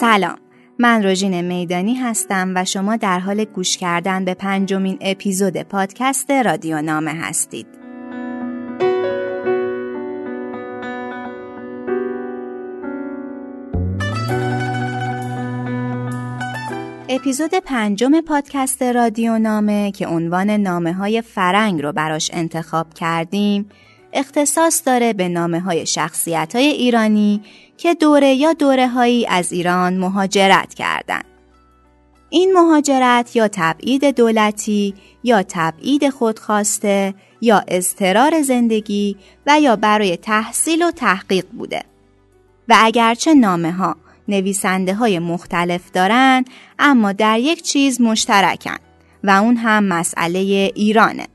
سلام. من روژین میدانی هستم و شما در حال گوش کردن به پنجمین اپیزود پادکست رادیو نامه هستید. اپیزود پنجم پادکست رادیو نامه که عنوان نامه های فرنگ رو براش انتخاب کردیم اختصاص داره به نامه های شخصیت های ایرانی که دوره یا دوره هایی از ایران مهاجرت کردند. این مهاجرت یا تبعید دولتی یا تبعید خودخواسته یا اضطرار زندگی و یا برای تحصیل و تحقیق بوده و اگرچه نامه ها نویسنده های مختلف دارن اما در یک چیز مشترکن و اون هم مسئله ایرانه.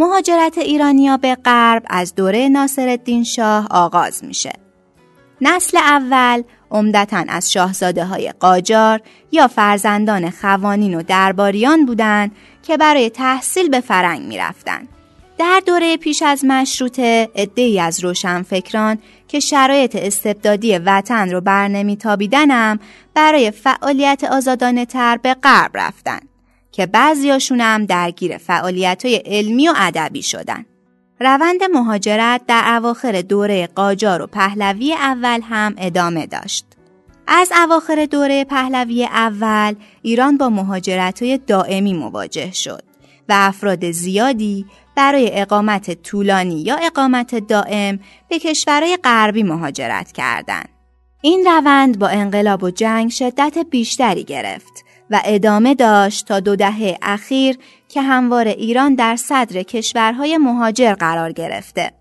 مهاجرت ایرانیا به غرب از دوره ناصرالدین شاه آغاز میشه. نسل اول عمدتا از شاهزاده های قاجار یا فرزندان خوانین و درباریان بودند که برای تحصیل به فرنگ می‌رفتند. در دوره پیش از مشروطه عدهای از روشنفکران که شرایط استبدادی وطن رو برنمیتابیدنم برای فعالیت آزادانه تر به غرب رفتن که بعضیاشون هم درگیر فعالیت های علمی و ادبی شدن. روند مهاجرت در اواخر دوره قاجار و پهلوی اول هم ادامه داشت. از اواخر دوره پهلوی اول ایران با مهاجرت های دائمی مواجه شد و افراد زیادی برای اقامت طولانی یا اقامت دائم به کشورهای غربی مهاجرت کردند. این روند با انقلاب و جنگ شدت بیشتری گرفت و ادامه داشت تا دو دهه اخیر که هموار ایران در صدر کشورهای مهاجر قرار گرفته.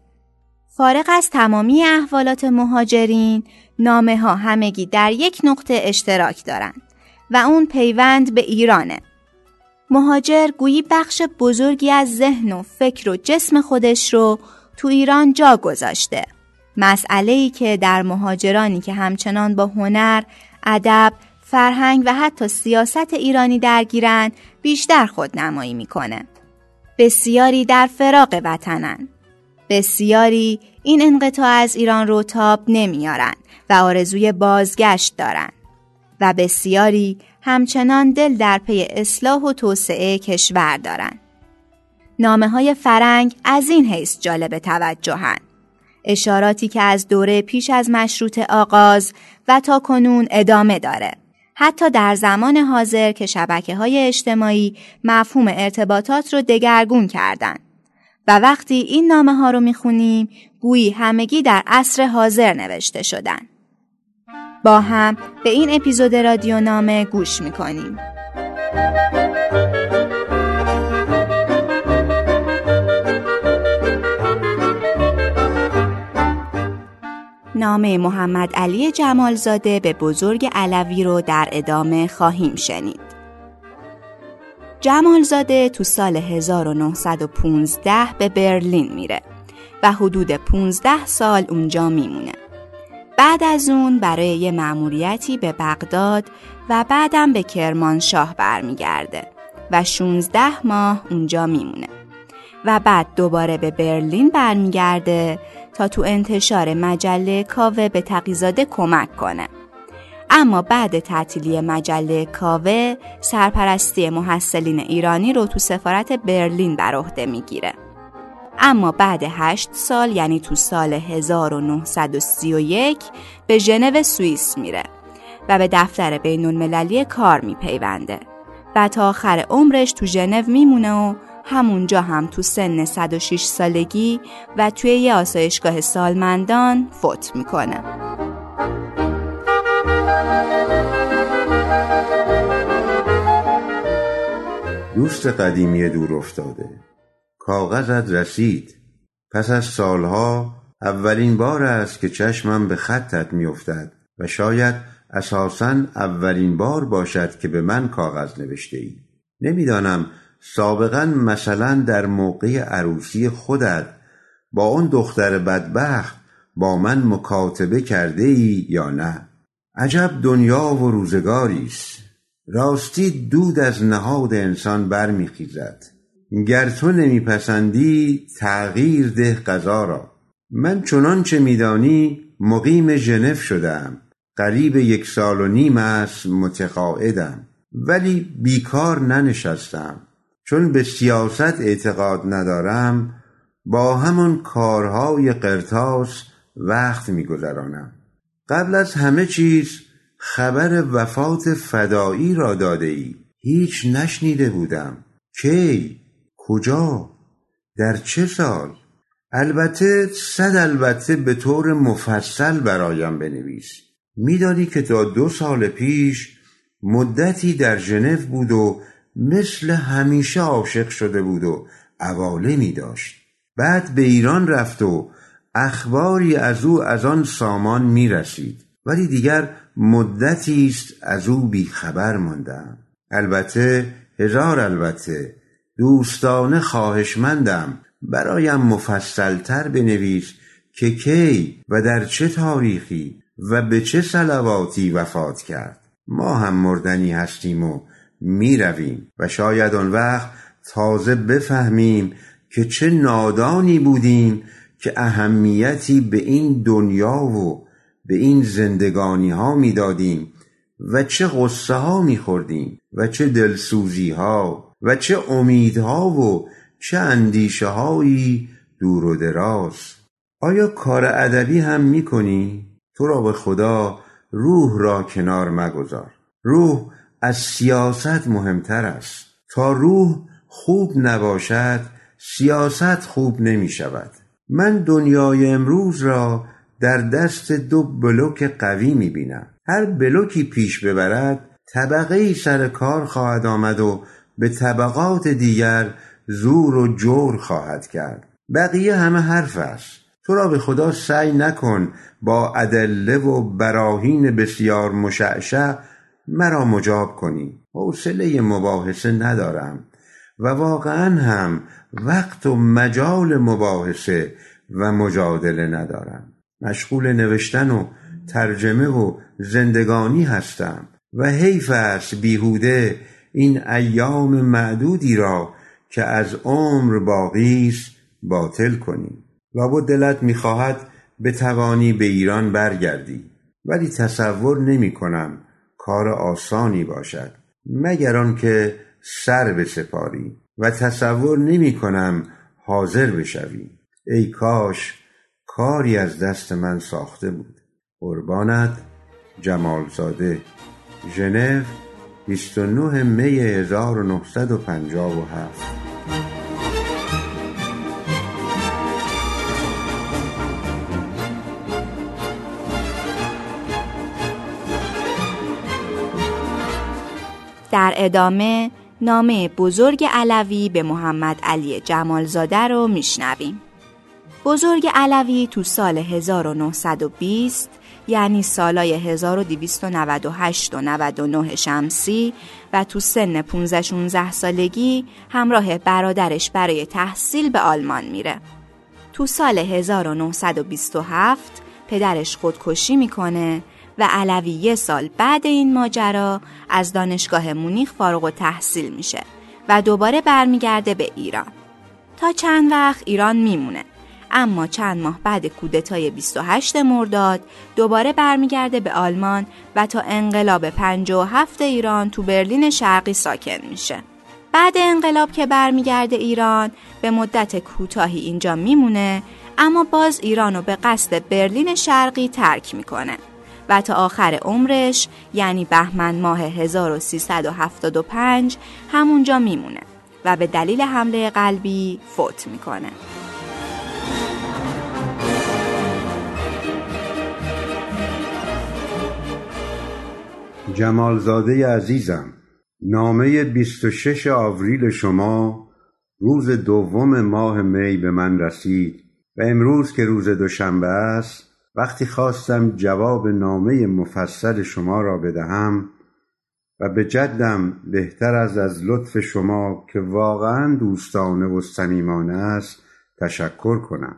فارغ از تمامی احوالات مهاجرین، نامه ها همگی در یک نقطه اشتراک دارند و اون پیوند به ایرانه. مهاجر گویی بخش بزرگی از ذهن و فکر و جسم خودش رو تو ایران جا گذاشته. مسئله ای که در مهاجرانی که همچنان با هنر، ادب، فرهنگ و حتی سیاست ایرانی درگیرن بیشتر خود نمایی می‌کنه. بسیاری در فراق وطنن. بسیاری این انقطاع از ایران رو تاب نمیارن و آرزوی بازگشت دارن. و بسیاری همچنان دل در پی اصلاح و توسعه کشور دارند. نامه های فرنگ از این حیث جالب توجهن. اشاراتی که از دوره پیش از مشروط آغاز و تا کنون ادامه داره. حتی در زمان حاضر که شبکه های اجتماعی مفهوم ارتباطات رو دگرگون کردن. و وقتی این نامه ها رو می‌خونیم گویی همگی در عصر حاضر نوشته شدن. با هم به این اپیزود رادیو نامه گوش می‌کنیم. نامه محمد علی جمالزاده به بزرگ علوی رو در ادامه خواهیم شنید. جمالزاده تو سال 1915 به برلین میره و حدود 15 سال اونجا میمونه. بعد از اون برای یه مأموریتی به بغداد و بعدم به کرمانشاه برمیگرده و 16 ماه اونجا میمونه و بعد دوباره به برلین برمیگرده تا تو انتشار مجله کاوه به تقیزاده کمک کنه. اما بعد تعطیلی مجله کاوه سرپرستی محصلین ایرانی رو تو سفارت برلین بر عهده می‌گیره. اما بعد هشت سال یعنی تو سال 1931 به ژنو سوئیس میره و به دفتر بین المللی کار میپیونده. و تا آخر عمرش تو ژنو میمونه و همونجا هم تو سن 106 سالگی و توی یه آسایشگاه سالمندان فوت می‌کنه. دوست قدیمی دور افتاده. کاغذت رسید. پس از سالها اولین بار است که چشمم به خطت میافتد و شاید اساسا اولین بار باشد که به من کاغذ نوشته ای نمی‌دانم سابقا مثلا در موقع عروسی خودت با اون دختر بدبخت با من مکاتبه کرده ای یا نه؟ عجب دنیا و روزگاری است. راستی دود از نهاد انسان برمیخیزد. گر تو نمیپسندی تغییر ده قضا را. من چنان چه میدانی مقیم ژنو شدم قریب یک سال و نیم است متقاعدم. ولی بیکار ننشستم چون به سیاست اعتقاد ندارم با همان کارهای قرتاس وقت میگذرانم. قبل از همه چیز خبر وفات فدایی را داده ای هیچ نشنیده بودم. کی؟ کجا؟ در چه سال؟ البته صد البته به طور مفصل برایم بنویس. میدانی که تا دو سال پیش مدتی در ژنو بود و مثل همیشه عاشق شده بود و می داشت. بعد به ایران رفت و اخباری از او از آن سامان می رسید ولی دیگر مدتی است از او بی خبر ماندم. البته هزار البته دوستانه خواهشمندم. برایم مفصلتر بنویس که کی و در چه تاریخی و به چه سلواتی وفات کرد. ما هم مردنی هستیم و می رویم و شاید آن وقت تازه بفهمیم که چه نادانی بودیم که اهمیتی به این دنیا و به این زندگانی ها می دادیم و چه غصه ها می خوردیم و چه دلسوزی ها و چه امیدها و چه اندیشه هایی دور و دراز. آیا کار ادبی هم می کنی؟ تو را به خدا روح را کنار مگذار. روح از سیاست مهمتر است. تا روح خوب نباشد سیاست خوب نمی شود. من دنیای امروز را در دست دو بلوک قوی می بینم. هر بلوکی پیش ببرد طبقه سر کار خواهد آمد و به طبقات دیگر زور و جور خواهد کرد. بقیه همه حرف است. تو را به خدا سعی نکن با ادله و براهین بسیار مشعشع مرا مجاب کنی. حوصله مباحثه ندارم. و واقعا هم وقت و مجال مباحثه و مجادله ندارم. مشغول نوشتن و ترجمه و زندگانی هستم. و حیف است بیهوده این ایام معدودی را که از عمر باقی است باطل کنی. لابد دلت می‌خواهد بتوانی به ایران برگردی. ولی تصور نمی کنم کار آسانی باشد. مگر آنکه سر بسپاری و تصور نمی کنم حاضر بشوی. ای کاش کاری از دست من ساخته بود. قربانت جمالزاده. ژنو 29 می 1957 در ادامه نامه بزرگ علوی به محمد علی جمالزاده رو میشنویم. بزرگ علوی تو سال 1920 یعنی سالای 1298 و 99 شمسی و تو سن 15 16 سالگی همراه برادرش برای تحصیل به آلمان میره. تو سال 1927 پدرش خودکشی می‌کنه و علوی یه سال بعد این ماجرا از دانشگاه مونیخ فارغ و تحصیل میشه و دوباره برمیگرده به ایران. تا چند وقت ایران میمونه اما چند ماه بعد کودتای 28 مرداد دوباره برمیگرده به آلمان و تا انقلاب 57 ایران تو برلین شرقی ساکن میشه. بعد انقلاب که برمیگرده ایران به مدت کوتاهی اینجا میمونه اما باز ایران رو به قصد برلین شرقی ترک می‌کنه و تا آخر عمرش یعنی بهمن ماه 1375 همونجا میمونه و به دلیل حمله قلبی فوت می‌کنه. جمالزاده عزیزم نامه 26 آوریل شما روز دوم ماه می به من رسید و امروز که روز دوشنبه است وقتی خواستم جواب نامه مفصل شما را بدهم و به جدم بهتر از از لطف شما که واقعا دوستانه و صمیمانه است تشکر کنم.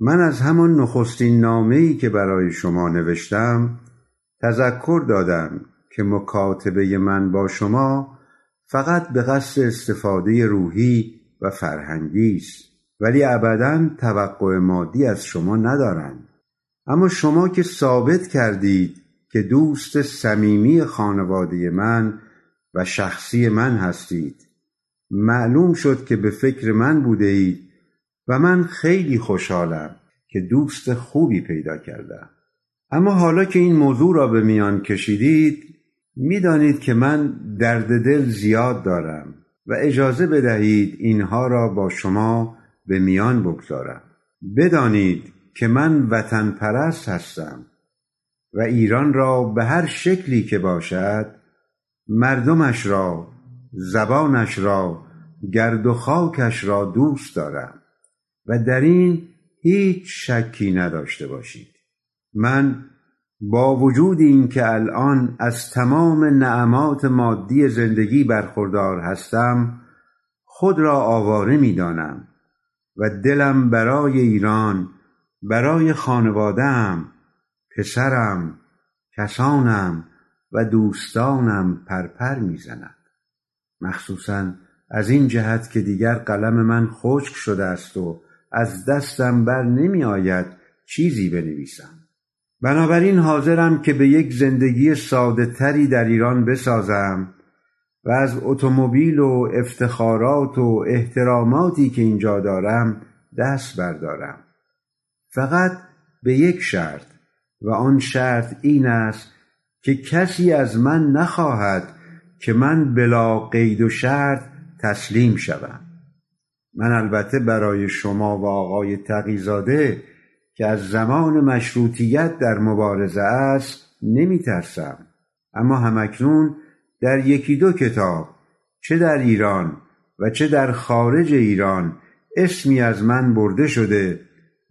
من از همان نخستین نامه ای که برای شما نوشتم تذکر دادم که مکاتبه من با شما فقط به قصد استفاده روحی و فرهنگی است ولی ابدا توقع مادی از شما ندارند. اما شما که ثابت کردید که دوست صمیمی خانواده من و شخصی من هستید معلوم شد که به فکر من بوده اید و من خیلی خوشحالم که دوست خوبی پیدا کردم. اما حالا که این موضوع را به میان کشیدید می‌دانید که من درد دل زیاد دارم و اجازه بدهید اینها را با شما به میان بگذارم. بدانید که من وطن پرست هستم و ایران را به هر شکلی که باشد مردمش را زبانش را گرد و خاکش را دوست دارم و در این هیچ شکی نداشته باشید. من با وجود اینکه الان از تمام نعمات مادی زندگی برخوردار هستم خود را آواره می‌دانم و دلم برای ایران برای خانوادم پسرم کسانم و دوستانم پرپر می‌زند. مخصوصا از این جهت که دیگر قلم من خشک شده است و از دستم بر نمی آید چیزی بنویسم. بنابراین حاضرم که به یک زندگی ساده تری در ایران بسازم و از اتومبیل و افتخارات و احتراماتی که اینجا دارم دست بردارم. فقط به یک شرط و آن شرط این است که کسی از من نخواهد که من بلا قید و شرط تسلیم شوم. من البته برای شما و آقای تقیزاده که از زمان مشروطیت در مبارزه است نمی ترسم اما همکنون در یکی دو کتاب چه در ایران و چه در خارج ایران اسمی از من برده شده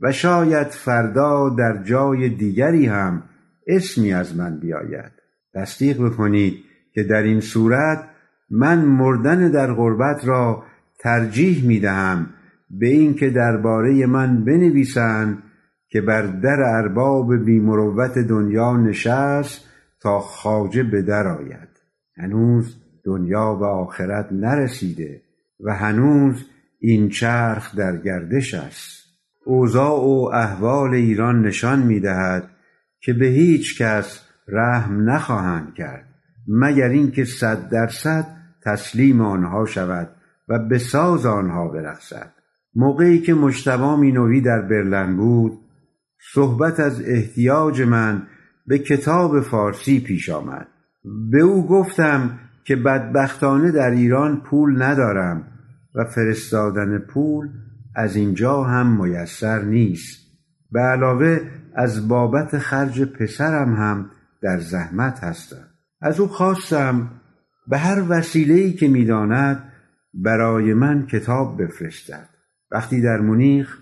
و شاید فردا در جای دیگری هم اسمی از من بیاید. تصدیق بکنید که در این صورت من مردن در غربت را ترجیح می دهم به اینکه درباره من بنویسند که بر در ارباب بیمروت دنیا نشست تا خاجه به در آید. هنوز دنیا و آخرت نرسیده و هنوز این چرخ در گردش است. اوضاع و احوال ایران نشان می دهد که به هیچ کس رحم نخواهند کرد مگر اینکه صد درصد تسلیم آنها شود و به ساز آنها برقصد موقعی که مجتبا مینوی در برلن بود صحبت از احتیاج من به کتاب فارسی پیش آمد. به او گفتم که بدبختانه در ایران پول ندارم و فرستادن پول از اینجا هم میسر نیست. به علاوه از بابت خرج پسرم هم در زحمت هستم. از او خواستم به هر وسیله‌ای که می‌داند برای من کتاب بفرستد. وقتی در مونیخ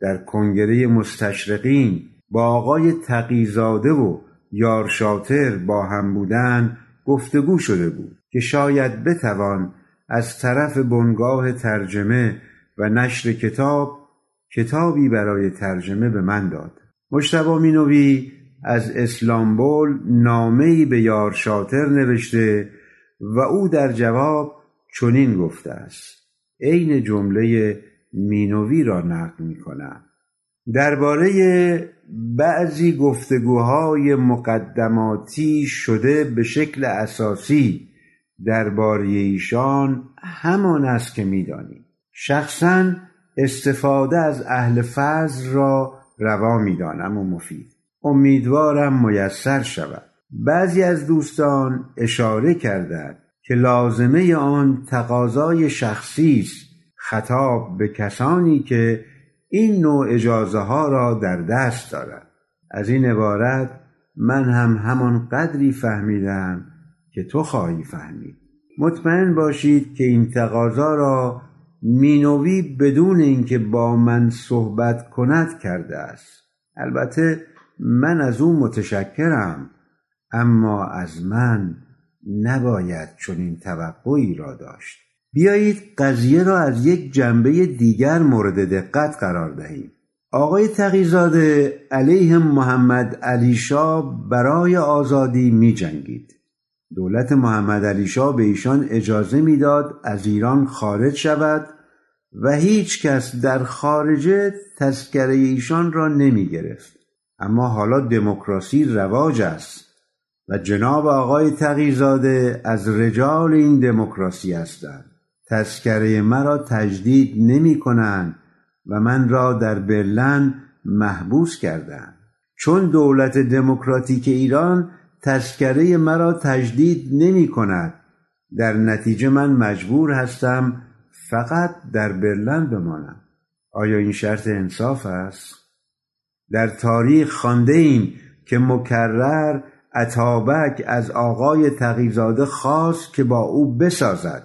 در کنگره مستشرقین با آقای تقیزاده و یارشاتر با هم بودن گفتگو شده بود که شاید بتوان از طرف بنگاه ترجمه و نشر کتاب کتابی برای ترجمه به من داد. مشتبا مینوی از اسلامبول نامهای به یارشاتر نوشته و او در جواب چنین گفته است. عین جمله مینوی را نقل می کنم درباره بعضی گفتگوهای مقدماتی شده به شکل اساسی درباره ایشان همان است که می‌دانیم. شخصا استفاده از اهل فضل را روا می‌دانم و مفید. امیدوارم میسر شود. بعضی از دوستان اشاره کردند که لازمه آن تقاضای شخصی است. خطاب به کسانی که این نوع اجازه ها را در دست دارند. از این عبارت من هم همان قدری فهمیدم که تو خواهی فهمید. مطمئن باشید که این تقاضا را مینوی بدون اینکه با من صحبت کند کرده است. البته من از او متشکرم اما از من نباید چنین توقعی را داشت. بیایید قضیه را از یک جنبه دیگر مورد دقت قرار دهیم. آقای تقیزاده علیه محمد علی شاه برای آزادی می جنگید. دولت محمد علی شاه به ایشان اجازه می‌داد از ایران خارج شود و هیچ کس در خارجه تذکره ایشان را نمی گرفت. اما حالا دموکراسی رواج است و جناب آقای تقیزاده از رجال این دموکراسی هستند تذکره مرا تجدید نمی کنند و من را در برلن محبوس کردند چون دولت دموکراتیک ایران تذکره مرا تجدید نمی کند. در نتیجه من مجبور هستم فقط در برلن بمانم. آیا این شرط انصاف است؟ در تاریخ خانده ایم که مکرر عطابک از آقای تقیزاده خواست که با او بسازد.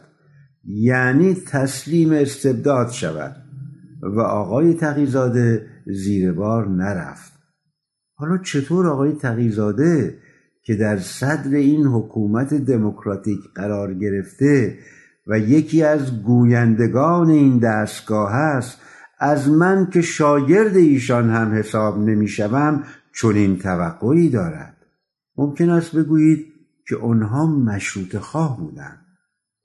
یعنی تسلیم استبداد شود. و آقای تقیزاده زیر بار نرفت. حالا چطور آقای تقیزاده که در صدر این حکومت دموکراتیک قرار گرفته و یکی از گویندگان این دستگاه است از من که شاگرد ایشان هم حساب نمی‌شوم چنین توقعی دارد. ممکن است بگویید که آنها مشروط خواه بودند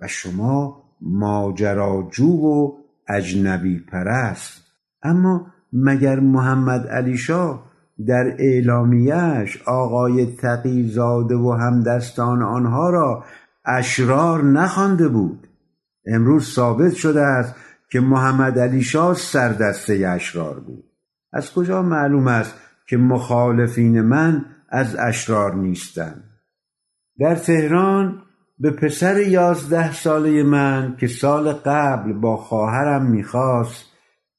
و شما ماجراجو و اجنبی پرست. اما مگر محمد علی شاه در اعلامیش آقای تقیزاده و همدستان آنها را اشرار نخوانده بود. امروز ثابت شده است که محمد علی شاه سردسته اشرار بود. از کجا معلوم است که مخالفین من از اشرار نیستند؟ در تهران به پسر یازده ساله من که سال قبل با خواهرم می‌خواست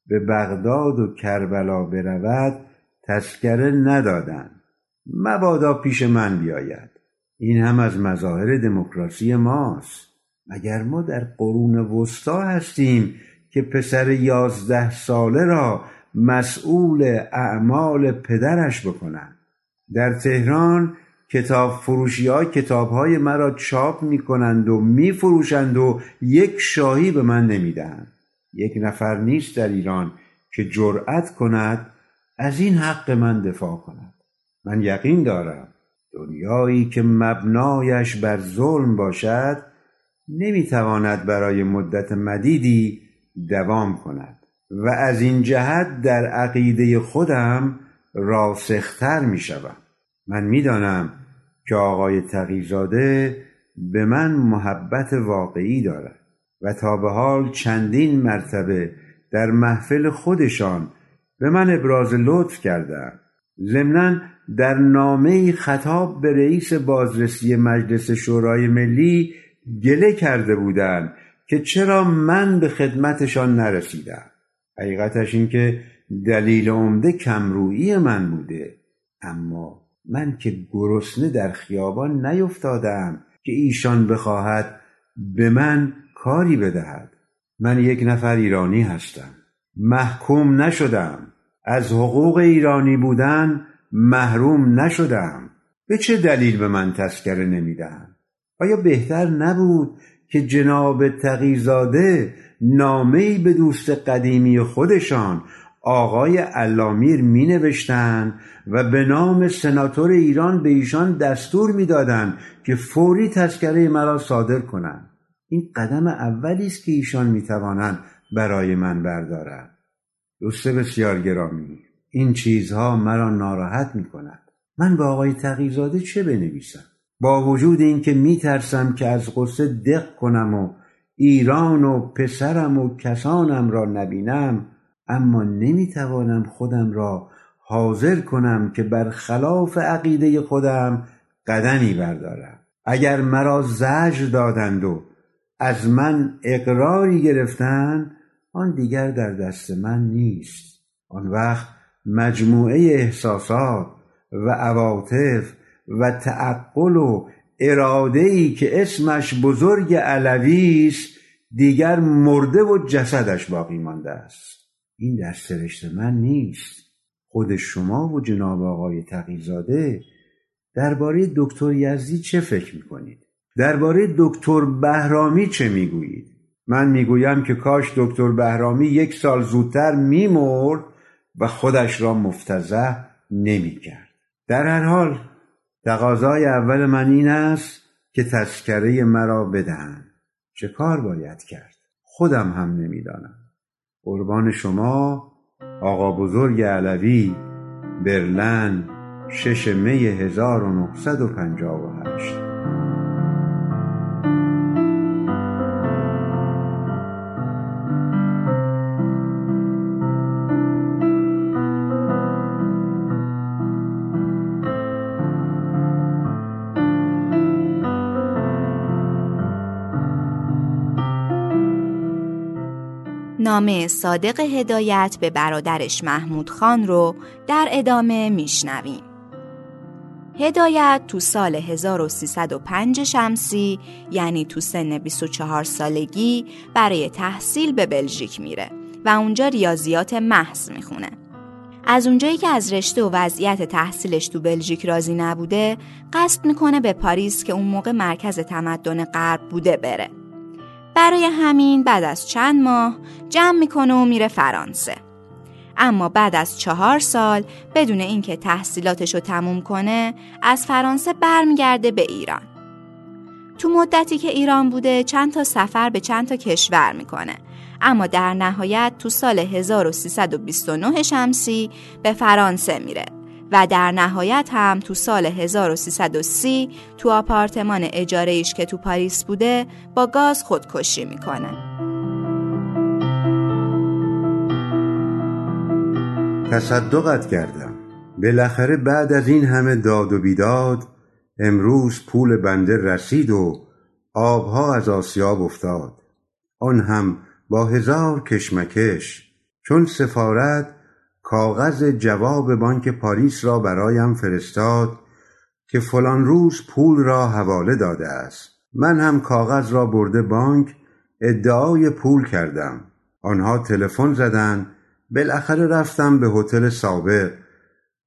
به بغداد و کربلا برود تذکره ندادند مبادا پیش من بیاید. این هم از مظاهر دموکراسی ماست. مگر ما در قرون وسطا هستیم که پسر یازده ساله را مسئول اعمال پدرش بکنند در تهران کتاب فروشی ها کتاب های مرا چاپ می کنند و می فروشند و یک شاهی به من نمی‌دهند یک نفر نیست در ایران که جرأت کند از این حق من دفاع کند من یقین دارم دنیایی که مبنایش بر ظلم باشد نمی‌تواند برای مدت مدیدی دوام کند و از این جهت در عقیده خودم راسختر می شوم. من می‌دانم که آقای تقیزاده به من محبت واقعی دارد و تا به حال چندین مرتبه در محفل خودشان به من ابراز لطف کردند. ضمنا در نامه خطاب به رئیس بازرسی مجلس شورای ملی گله کرده بودند که چرا من به خدمتشان نرسیدم. حقیقتش این که دلیل عمده کمرویی من بوده. اما من که گرسنه در خیابان نیفتادم که ایشان بخواهد به من کاری بدهد. من یک نفر ایرانی هستم. محکوم نشدم. از حقوق ایرانی بودن محروم نشدم. به چه دلیل به من تذکره نمی‌دهم آیا بهتر نبود که جناب تقیزاده نامهای به دوست قدیمی خودشان آقای علامیر می و به نام سناتور ایران به ایشان دستور می‌دادند که فوری تذکره مرا صادر کنند؟ این قدم اولی است که ایشان می توانند برای من بردارند دوست بسیار گرامی این چیزها مرا ناراحت می کند من به آقای تقیزاده چه بنویسم؟ با وجود اینکه میترسم که از قصه دق کنم و ایران و پسرم و کسانم را نبینم اما نمی‌توانم خودم را حاضر کنم که بر خلاف عقیده خودم قدمی بردارم. اگر مرا زجر دادند و از من اقراری گرفتند آن دیگر در دست من نیست. آن وقت مجموعه احساسات و عواطف و تعقل و اراده ای که اسمش بزرگ علوی است دیگر مرده و جسدش باقی مانده است. این در سرشت من نیست. خود شما و جناب آقای تقیزاده درباره دکتر یزدی چه فکر می‌کنید؟ درباره دکتر بهرامی چه می‌گویید؟ من می‌گویم که کاش دکتر بهرامی یک سال زودتر میمرد و خودش را مفتزه نمی‌کرد. در هر حال تقاضای اول من این است که تذکره مرا بدهند. چه کار باید کرد؟ خودم هم نمی‌دانم. قربان شما آقا بزرگ علوی برلن شش می 1958 نامه صادق هدایت به برادرش محمود خان رو در ادامه میشنویم. هدایت تو سال 1305 شمسی یعنی تو سن 24 سالگی برای تحصیل به بلژیک میره و اونجا ریاضیات محض می‌خونه. از اونجایی که از رشته و وضعیت تحصیلش تو بلژیک راضی نبوده قصد می‌کنه به پاریس که اون موقع مرکز تمدن غرب بوده بره. برای همین بعد از چند ماه جمع می‌کنه و میره فرانسه. اما بعد از چهار سال بدون اینکه تحصیلاتش رو تموم کنه از فرانسه برمیگرده به ایران. تو مدتی که ایران بوده چند تا سفر به چند تا کشور می‌کنه اما در نهایت تو سال 1329 شمسی به فرانسه میره و در نهایت هم تو سال 1330 تو آپارتمان اجاره ایش که تو پاریس بوده با گاز خودکشی می‌کنه. تصدقت کردم بالاخره بعد از این همه داد و بیداد امروز پول بنده رسید و آبها از آسیاب افتاد آن هم با هزار کشمکش چون سفارت کاغذ جواب بانک پاریس را برایم فرستاد که فلان روز پول را حواله داده است. من هم کاغذ را برده بانک ادعای پول کردم. آنها تلفن زدند. بالاخره رفتم به هتل سابق.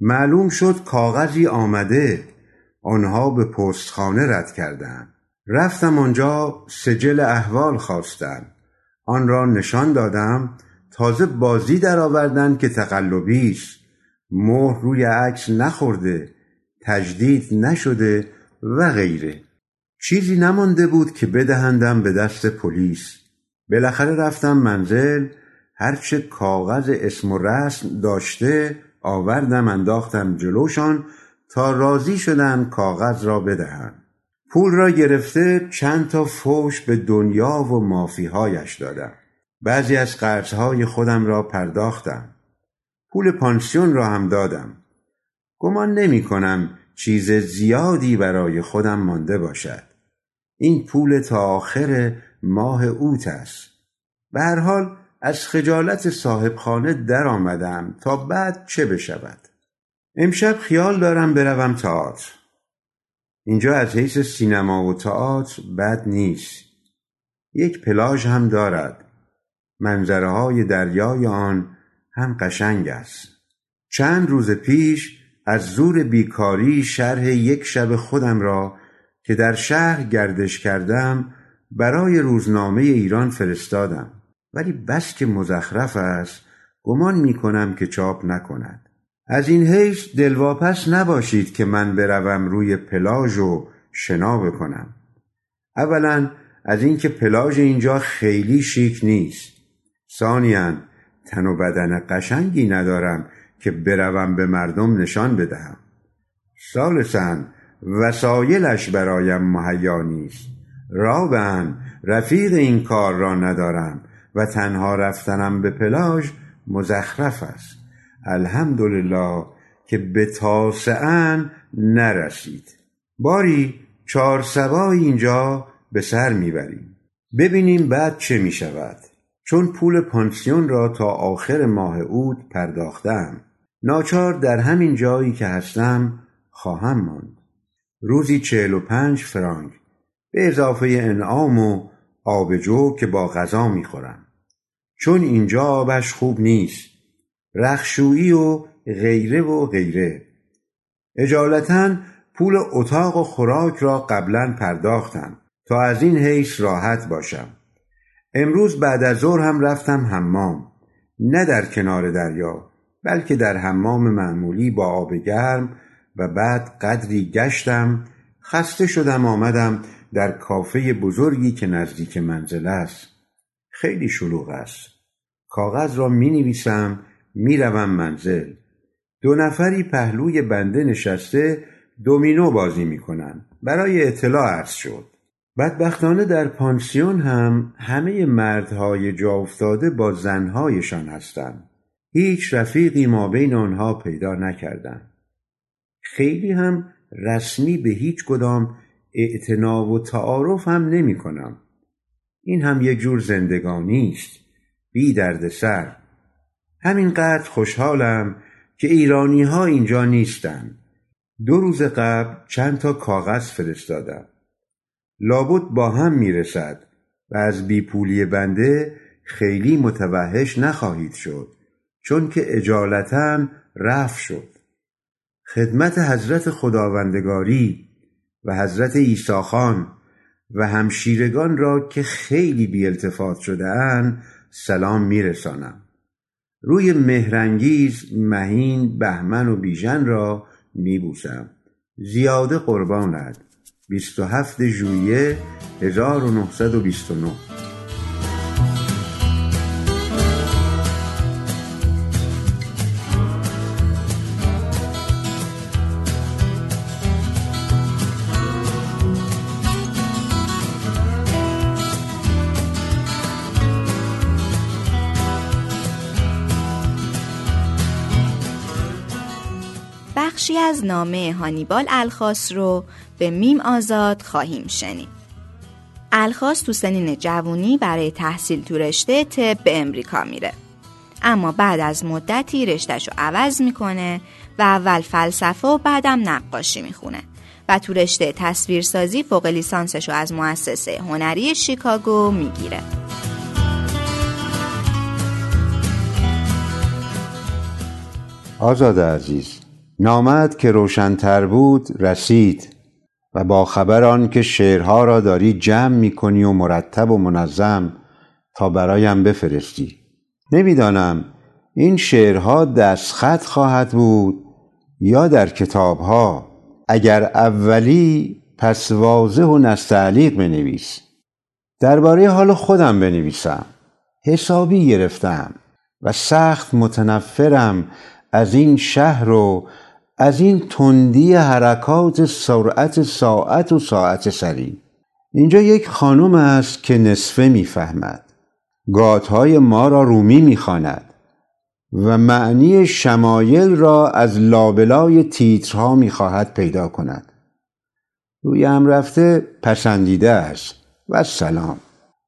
معلوم شد کاغذی آمده. آنها به پستخانه رد کردند. رفتم آنجا سجل احوال خواستند آن را نشان دادم. تازه بازی درآوردند که تقلبی است مهر روی عکس نخورده تجدید نشده و غیره. چیزی نمانده بود که بدهندم به دست پلیس. بالاخره رفتم منزل هرچه کاغذ اسم و رسم داشته آوردم انداختم جلوشان تا راضی شدن کاغذ را بدهند پول را گرفته چند تا فوش به دنیا و مافیهایش دادم. بعضی از قرضهای خودم را پرداختم. پول پانسیون را هم دادم. گمان نمی کنم چیز زیادی برای خودم مانده باشد. این پول تا آخر ماه اوت است. به هر حال از خجالت صاحب خانه در آمدم تا بعد چه بشود؟ امشب خیال دارم بروم تئاتر. اینجا از حیث سینما و تئاتر بد نیست. یک پلاژ هم دارد. منظره های دریای آن هم قشنگ است. چند روز پیش از زور بیکاری شرح یک شب خودم را که در شهر گردش کردم برای روزنامه ایران فرستادم. ولی بس که مزخرف است گمان می کنم که چاپ نکند. از این حیث دلواپس نباشید که من بروم روی پلاژ و شنا بکنم. اولا از اینکه پلاژ اینجا خیلی شیک نیست. ثانیا تن و بدن قشنگی ندارم که بروم به مردم نشان بدهم. ثالثا وسایلش برایم مهیا نیست. رابعا رفیق این کار را ندارم و تنها رفتنم به پلاژ مزخرف است. الحمدلله که به تاسعن نرسید. باری چهار سبا اینجا به سر می‌بریم. ببینیم بعد چه می شود چون پول پانسیون را تا آخر ماه اود پرداختم ناچار در همین جایی که هستم خواهم ماند. روزی چهل و پنج فرانک به اضافه انعام و آبجو که با غذا می‌خورم. چون اینجا آبش خوب نیست رخشویی و غیره و غیره. اجالتا پول اتاق و خوراک را قبلا پرداختم تا از این حیث راحت باشم. امروز بعد از ظهر هم رفتم حمام. نه در کنار دریا بلکه در حمام معمولی با آب گرم و بعد قدری گشتم خسته شدم آمدم در کافه بزرگی که نزدیک منزل است. خیلی شلوغ است. کاغذ را می نویسم می روم منزل. دو نفری پهلوی بنده نشسته دومینو بازی می‌کنن. برای اطلاع عرض شد. بدبختانه در پانسیون هم همه مردهای جا افتاده با زنهایشان هستند. هیچ رفیقی ما بین آنها پیدا نکردم خیلی هم رسمی به هیچ کدام اعتنا و تعارف هم نمی کنم. این هم یک جور زندگانی است. بی درد سر. همینقدر خوشحالم که ایرانی ها اینجا نیستن. دو روز قبل چند تا کاغذ فرستادم. لابد با هم می‌رسد و از بیپولی بنده خیلی متوحش نخواهید شد چون که اجالتم رفت شد. خدمت حضرت خداوندگاری و حضرت ایساخان و همشیرگان را که خیلی بی التفات شده ان سلام میرسانم. روی مهرنگیز مهین بهمن و بیژن را میبوسم. زیاده قربانت. 27 ژوئیه 1929 بخشی از نامه هانیبال الخاص رو به میم آزاد خواهیم شنید. الخاص تو سنین جوونی برای تحصیل تو رشته طب به امریکا میره. اما بعد از مدتی رشتهش رو عوض می‌کنه و اول فلسفه و بعدم نقاشی می‌خونه و تو رشته تصویرسازی فوق لیسانسش رو از مؤسسه هنری شیکاگو می‌گیره. آزاد عزیز نامد که روشنتر بود رسید و با خبر آن که شعرها را داری جمع می کنی و مرتب و منظم تا برایم بفرستی. نمی‌دانم این شعرها دستخط خواهد بود یا در کتابها. اگر اولی پس واضح و نستعلیق بنویس. درباره حال خودم بنویسم. حسابی گرفتم و سخت متنفرم از این شهر و از این تندی حرکات سرعت ساعت و ساعت سری. اینجا یک خانم است که نصفه می‌فهمد. گاتهای ما را رومی می‌خواند و معنی شمایل را از لابلای تیترها می‌خواهد پیدا کند. روی هم رفته پسندیده است. و سلام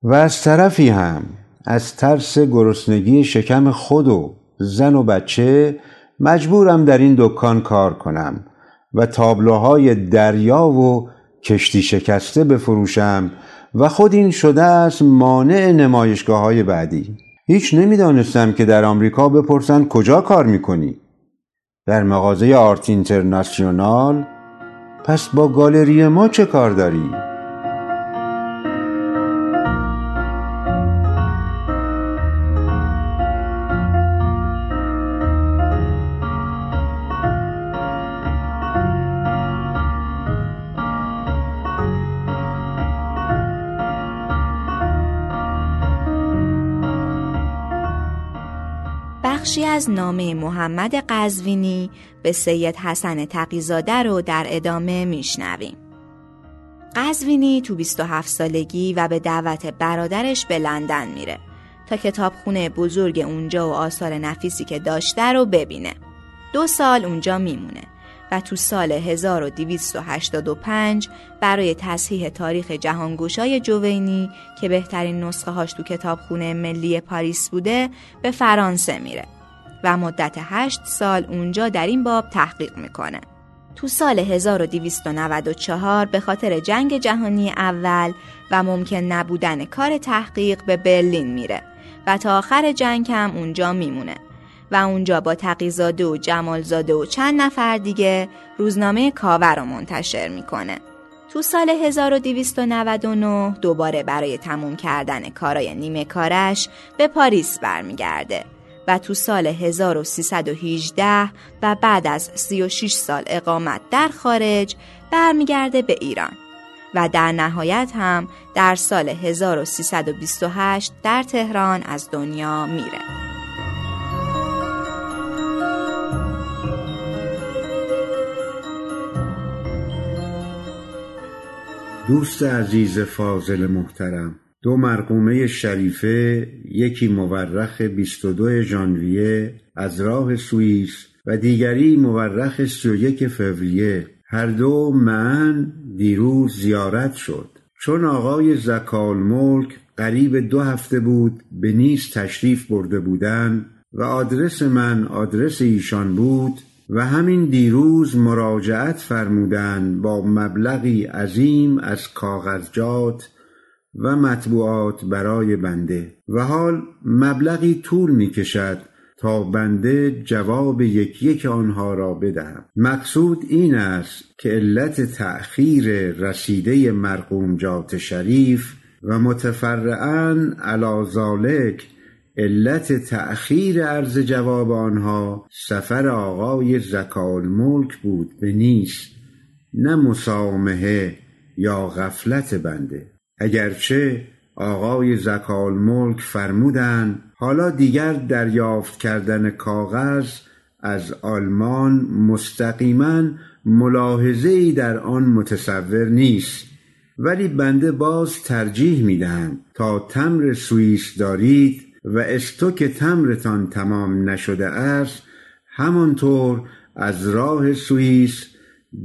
و از طرفی هم از ترس گرسنگی شکم خود و زن و بچه مجبورم در این دکان کار کنم و تابلوهای دریا و کشتی شکسته بفروشم و خود این شده است مانع نمایشگاه های بعدی هیچ نمی‌دانستم که در آمریکا بپرسند کجا کار می‌کنی در مغازه آرت اینترناسیونال پس با گالری ما چه کار داری؟ از نامه محمد قزوینی به سید حسن تقیزاده رو در ادامه میشنویم. قزوینی تو 27 سالگی و به دعوت برادرش به لندن میره تا کتابخونه بزرگ اونجا و آثار نفیسی که داشته رو ببینه. دو سال اونجا میمونه و تو سال 1285 برای تصحیح تاریخ جهانگوشای جوینی که بهترین نسخه هاش تو کتابخونه ملی پاریس بوده به فرانسه میره و مدت هشت سال اونجا در این باب تحقیق می‌کنه. تو سال 1294 به خاطر جنگ جهانی اول و ممکن نبودن کار تحقیق به برلین میره و تا آخر جنگ هم اونجا میمونه و اونجا با تقیزاده و جمالزاده و چند نفر دیگه روزنامه کاور رو منتشر می‌کنه. تو سال 1299 دوباره برای تموم کردن کارای نیمه کارش به پاریس برمیگرده و تو سال 1318 و بعد از 36 سال اقامت در خارج برمیگرده به ایران و در نهایت هم در سال 1328 در تهران از دنیا میره. دوست عزیز فاضل محترم دو مرقومه شریفه یکی مورخ 22 ژانویه از راه سوئیس و دیگری مورخ 31 فوریه. هر دو معن دیروز زیارت شد. چون آقای زکال ملک قریب دو هفته بود به نیز تشریف برده بودند و آدرس من آدرس ایشان بود و همین دیروز مراجعت فرمودند با مبلغی عظیم از کاغذجات و مطبوعات برای بنده. و حال مبلغی طول می کشد تا بنده جواب یک یک آنها را بدهم. مقصود این است که علت تأخیر رسیده مرقومجات شریف و متفرعا علی ذالک علت تأخیر عرض جواب آنها سفر آقای زکال ملک بود به نیست نه مسامحه یا غفلت بنده. اگرچه آقای زکال ملک فرمودند حالا دیگر دریافت کردن کاغذ از آلمان مستقیما ملاحظه در آن متصور نیست. ولی بنده باز ترجیح می‌دهم تا تمر سوئیس دارید و استوک تمرتان تمام نشده است همانطور از راه سوئیس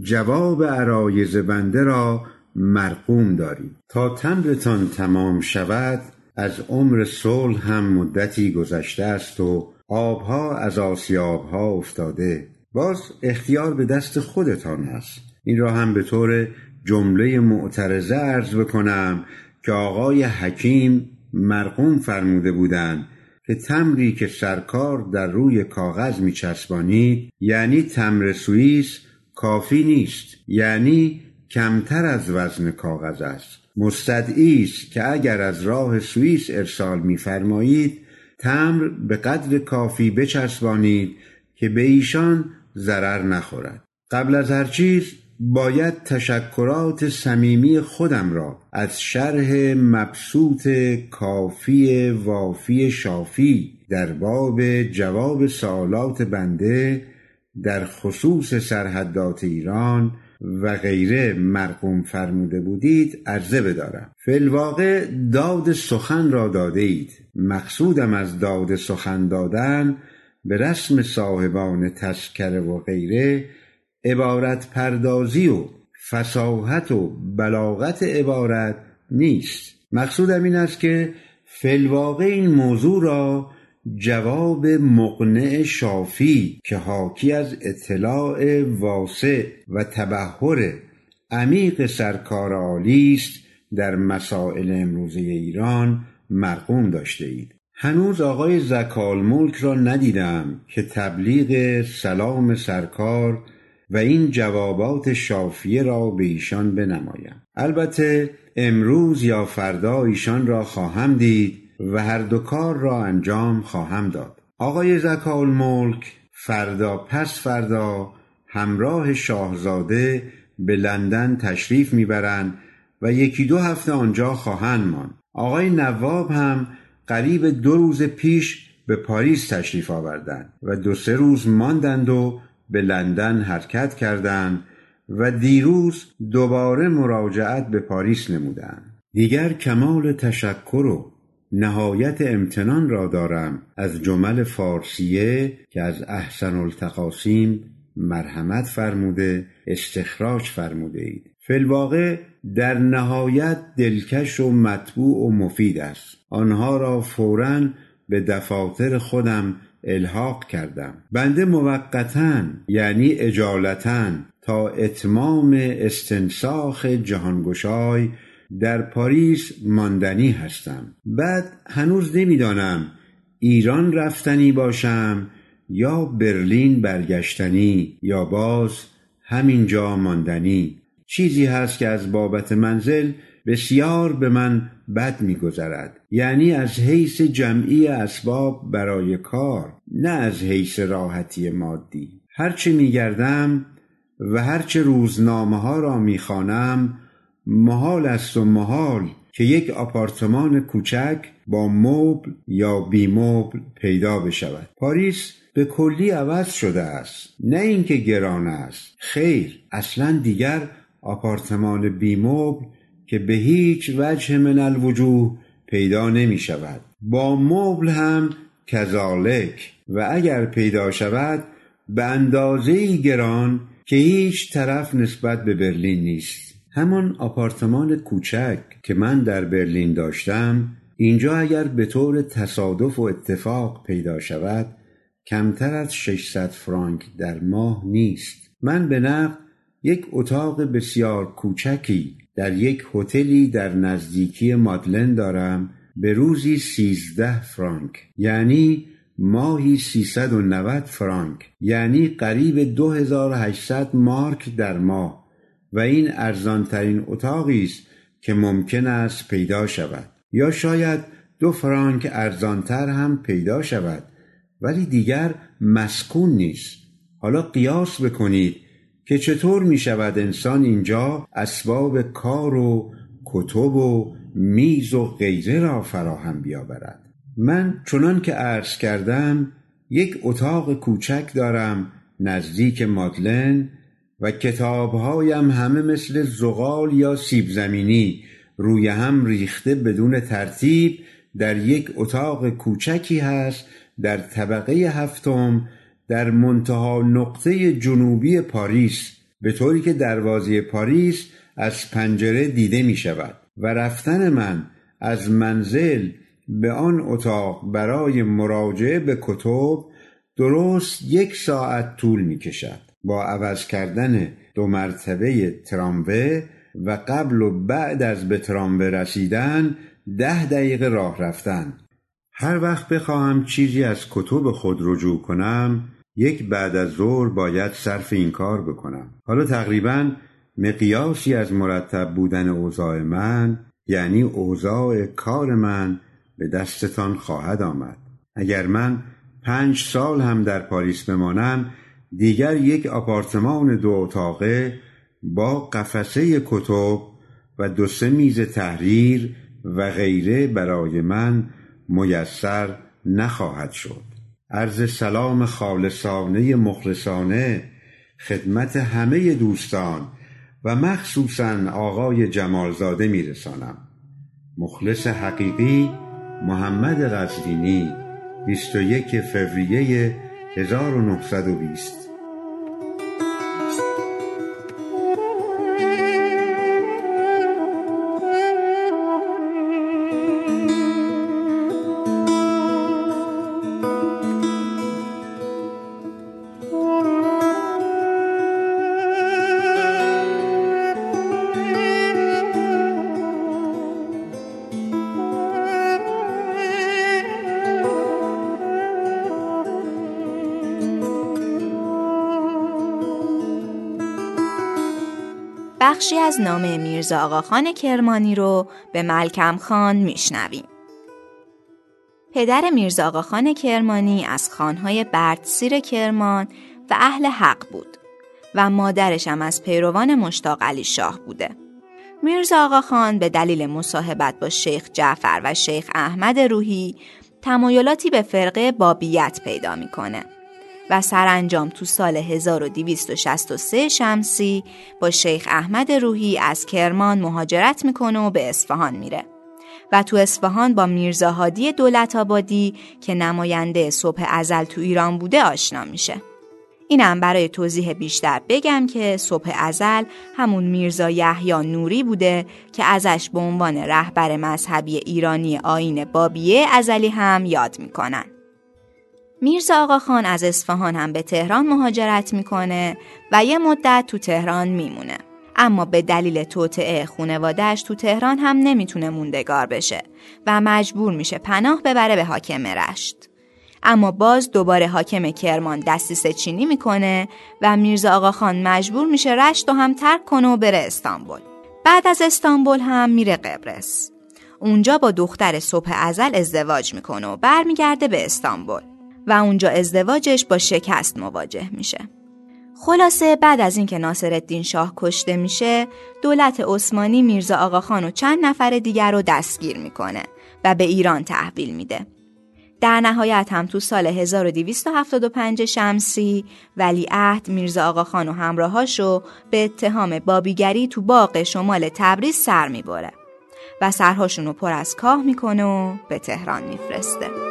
جواب عرایز بنده را مرقوم دارید تا تمرتان تمام شود از عمر صلح هم مدتی گذشته است و آبها از آسیابها افتاده. باز اختیار به دست خودتان است این را هم به طور جمله معترضه عرض بکنم که آقای حکیم مرقوم فرموده بودند که تمری که سرکار در روی کاغذ میچسبانید یعنی تمر سوئیس کافی نیست. یعنی کمتر از وزن کاغذ است. مستدعی است که اگر از راه سوئیس ارسال میفرمایید تمر به قدر کافی بچسبانید که به ایشان ضرر نخورد. قبل از هر چیز باید تشکرات صمیمی خودم را از شرح مبسوط کافی وافی شافی در باب جواب سوالات بنده در خصوص سرحدات ایران و غیره مرقوم فرموده بودید عرضه بدارم. فلواقع داد سخن را داده اید مقصودم از داد سخن دادن به رسم صاحبان تسکره و غیره عبارت پردازی و فساحت و بلاغت عبارت نیست. مقصودم این است که فلواقع این موضوع را جواب مقنع شافی که حاکی از اطلاع واسع و تبهر عمیق سرکار عالی است در مسائل امروزه ایران مرقوم داشته اید. هنوز آقای زکال ملک را ندیدم که تبلیغ سلام سرکار و این جوابات شافیه را به ایشان بنمایم. البته امروز یا فردا ایشان را خواهم دید و هر دو کار را انجام خواهم داد. آقای زکال ملک فردا پس فردا همراه شاهزاده به لندن تشریف می‌برند و یکی دو هفته آنجا خواهند ماند. آقای نواب هم قریب دو روز پیش به پاریس تشریف آوردند و دو سه روز ماندند و به لندن حرکت کردند و دیروز دوباره مراجعت به پاریس نمودند. دیگر کمال تشکر و نهایت امتنان را دارم از جمل فارسیه که از احسن التقاسیم مرحمت فرموده استخراج فرموده اید. فلواقع در نهایت دلکش و مطبوع و مفید است. آنها را فورا به دفاتر خودم الحاق کردم. بنده موقتا یعنی اجالتا تا اتمام استنساخ جهانگشای در پاریس ماندنی هستم. بعد هنوز نمی‌دانم ایران رفتنی باشم یا برلین برگشتنی یا باز همینجا ماندنی. چیزی هست که از بابت منزل بسیار به من بد میگذرد. یعنی از حیث جمعی اسباب برای کار نه از حیث راحتی مادی. هرچه میگردم و هرچه روزنامه ها را می‌خوانم محال است و محال که یک آپارتمان کوچک با مبل یا بی مبل پیدا بشود. پاریس به کلی عوض شده است. نه اینکه گران است. خیر اصلا دیگر آپارتمان بی مبل که به هیچ وجه من الوجوه پیدا نمی شود. با مبل هم کذالک و اگر پیدا شود به اندازه گران که هیچ طرف نسبت به برلین نیست. همان آپارتمان کوچک که من در برلین داشتم اینجا اگر به طور تصادف و اتفاق پیدا شود کمتر از 600 فرانک در ماه نیست. من به نقد یک اتاق بسیار کوچکی در یک هتلی در نزدیکی مادلن دارم به روزی سیزده فرانک یعنی ماهی 390 فرانک یعنی قریب 2800 مارک در ماه. و این ارزانترین اتاقی است که ممکن است پیدا شود. یا شاید دو فرانک ارزانتر هم پیدا شود ولی دیگر مسکون نیست. حالا قیاس بکنید که چطور می شود انسان اینجا اسباب کار و کتب و میز و غیره را فراهم بیاورد. من چنان که عرض کردم یک اتاق کوچک دارم نزدیک مادلن و کتابهایم همه مثل زغال یا سیب زمینی روی هم ریخته بدون ترتیب در یک اتاق کوچکی هست در طبقه هفتم در منتها نقطه جنوبی پاریس. به طوری که دروازه پاریس از پنجره دیده می شود. و رفتن من از منزل به آن اتاق برای مراجعه به کتب درست یک ساعت طول می کشد. با عوض کردن دو مرتبه تراموه و قبل و بعد از به تراموه رسیدن ده دقیقه راه رفتن. هر وقت بخواهم چیزی از کتب خود رجوع کنم یک بعد از ظهر باید صرف این کار بکنم. حالا تقریبا مقیاسی از مرتب بودن اوضاع من یعنی اوضاع کار من به دستتان خواهد آمد. اگر من پنج سال هم در پاریس بمانم دیگر یک آپارتمان دو اتاقه با قفسه کتب و دو سه میز تحریر و غیره برای من میسر نخواهد شد. عرض سلام خالصانه مخلصانه خدمت همه دوستان و مخصوصا آقای جمالزاده میرسانم. مخلص حقیقی محمد غزدینی 21 فوریه 1920 از نامه میرزا آقاخان کرمانی رو به ملکم خان میشنویم. پدر میرزا آقاخان کرمانی از خانهای بردسیر کرمان و اهل حق بود و مادرش هم از پیروان مشتاق علی شاه بوده. میرزا آقاخان به دلیل مصاحبت با شیخ جعفر و شیخ احمد روحی تمایلاتی به فرقه بابیت پیدا می‌کنه. و سرانجام تو سال 1263 شمسی با شیخ احمد روحی از کرمان مهاجرت می‌کنه و به اصفهان میره و تو اصفهان با میرزاهادی دولت آبادی که نماینده صبح ازل تو ایران بوده آشنا میشه. اینم برای توضیح بیشتر بگم که صبح ازل همون میرزا یحیی نوری بوده که ازش به عنوان رهبر مذهبی ایرانی آین بابیه ازلی هم یاد می‌کنن. میرزا آقا خان از اصفهان هم به تهران مهاجرت می‌کنه و یه مدت تو تهران میمونه. اما به دلیل توطعه خونوادهش تو تهران هم نمی‌تونه موندگار بشه و مجبور میشه پناه ببره به حاکم رشت. اما باز دوباره حاکم کرمان دستیسه چینی می‌کنه و میرزا آقا خان مجبور میشه رشت و هم ترک کنه و بره استانبول. بعد از استانبول هم میره قبرس. اونجا با دختر صبح ازل ازدواج می‌کنه و برمیگرده به استانبول. و اونجا ازدواجش با شکست مواجه میشه. خلاصه بعد از اینکه ناصرالدین شاه کشته میشه، دولت عثمانی میرزا آقاخان و چند نفر دیگر رو دستگیر می‌کنه و به ایران تحویل میده. در نهایت هم تو سال 1275 شمسی ولیعهد میرزا آقاخان و همراهاشو به اتهام بابیگری تو باغ شمال تبریز سر می‌بره و سرهاشون رو پر از کاه می‌کنه و به تهران میفرسته.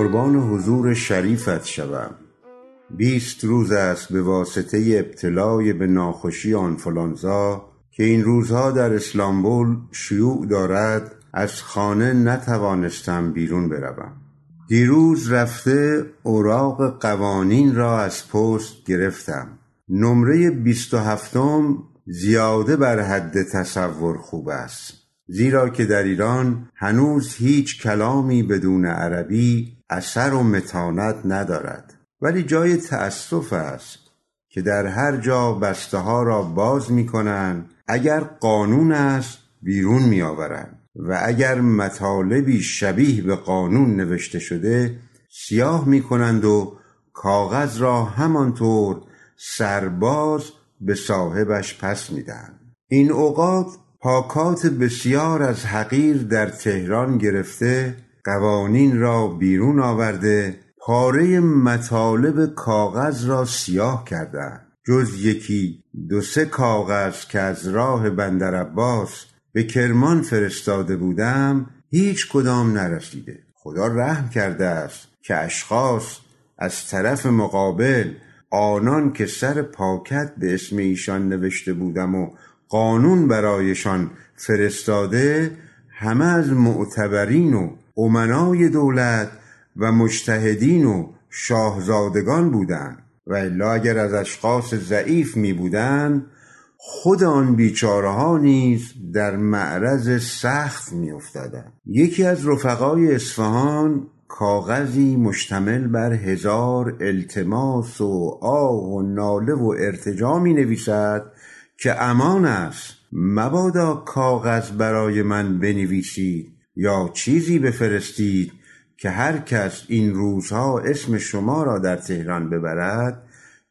قربان حضور شریفت شوم. بیست روز است به واسطه ابتلای به ناخوشی آنفولانزا که این روزها در اسلامبول شیوع دارد از خانه نتوانستم بیرون بروم. دیروز رفته اوراق قوانین را از پست گرفتم. نمره بیست و هفتم زیاده بر حد تصور خوب است. زیرا که در ایران هنوز هیچ کلامی بدون عربی اثر و متانت ندارد. ولی جای تأسف است که در هر جا بسته ها را باز می کنند اگر قانون است بیرون می آورند و اگر مطالبی شبیه به قانون نوشته شده سیاه می کنند و کاغذ را همانطور سرباز به صاحبش پس میدن این اوقات پاکات بسیار از حقیر در تهران گرفته قوانین را بیرون آورده پاره مطالب کاغذ را سیاه کردند جز یکی دو سه کاغذ که از راه بندر عباس به کرمان فرستاده بودم هیچ کدام نرسیده. خدا رحم کرده است که اشخاص از طرف مقابل آنان که سر پاکت به اسم ایشان نوشته بودم و قانون برایشان فرستاده همه از معتبرین و امنای دولت و مجتهدین و شاهزادگان بودند و الا اگر از اشخاص ضعیف می بودند خود آن بیچاره ها نیز در معرض سخت می افتادن. یکی از رفقای اصفهان کاغذی مشتمل بر هزار التماس و آه و ناله و ارتجا می نویسد که امان است مبادا کاغذ برای من بنویسید یا چیزی بفرستید که هر کس این روزها اسم شما را در تهران ببرد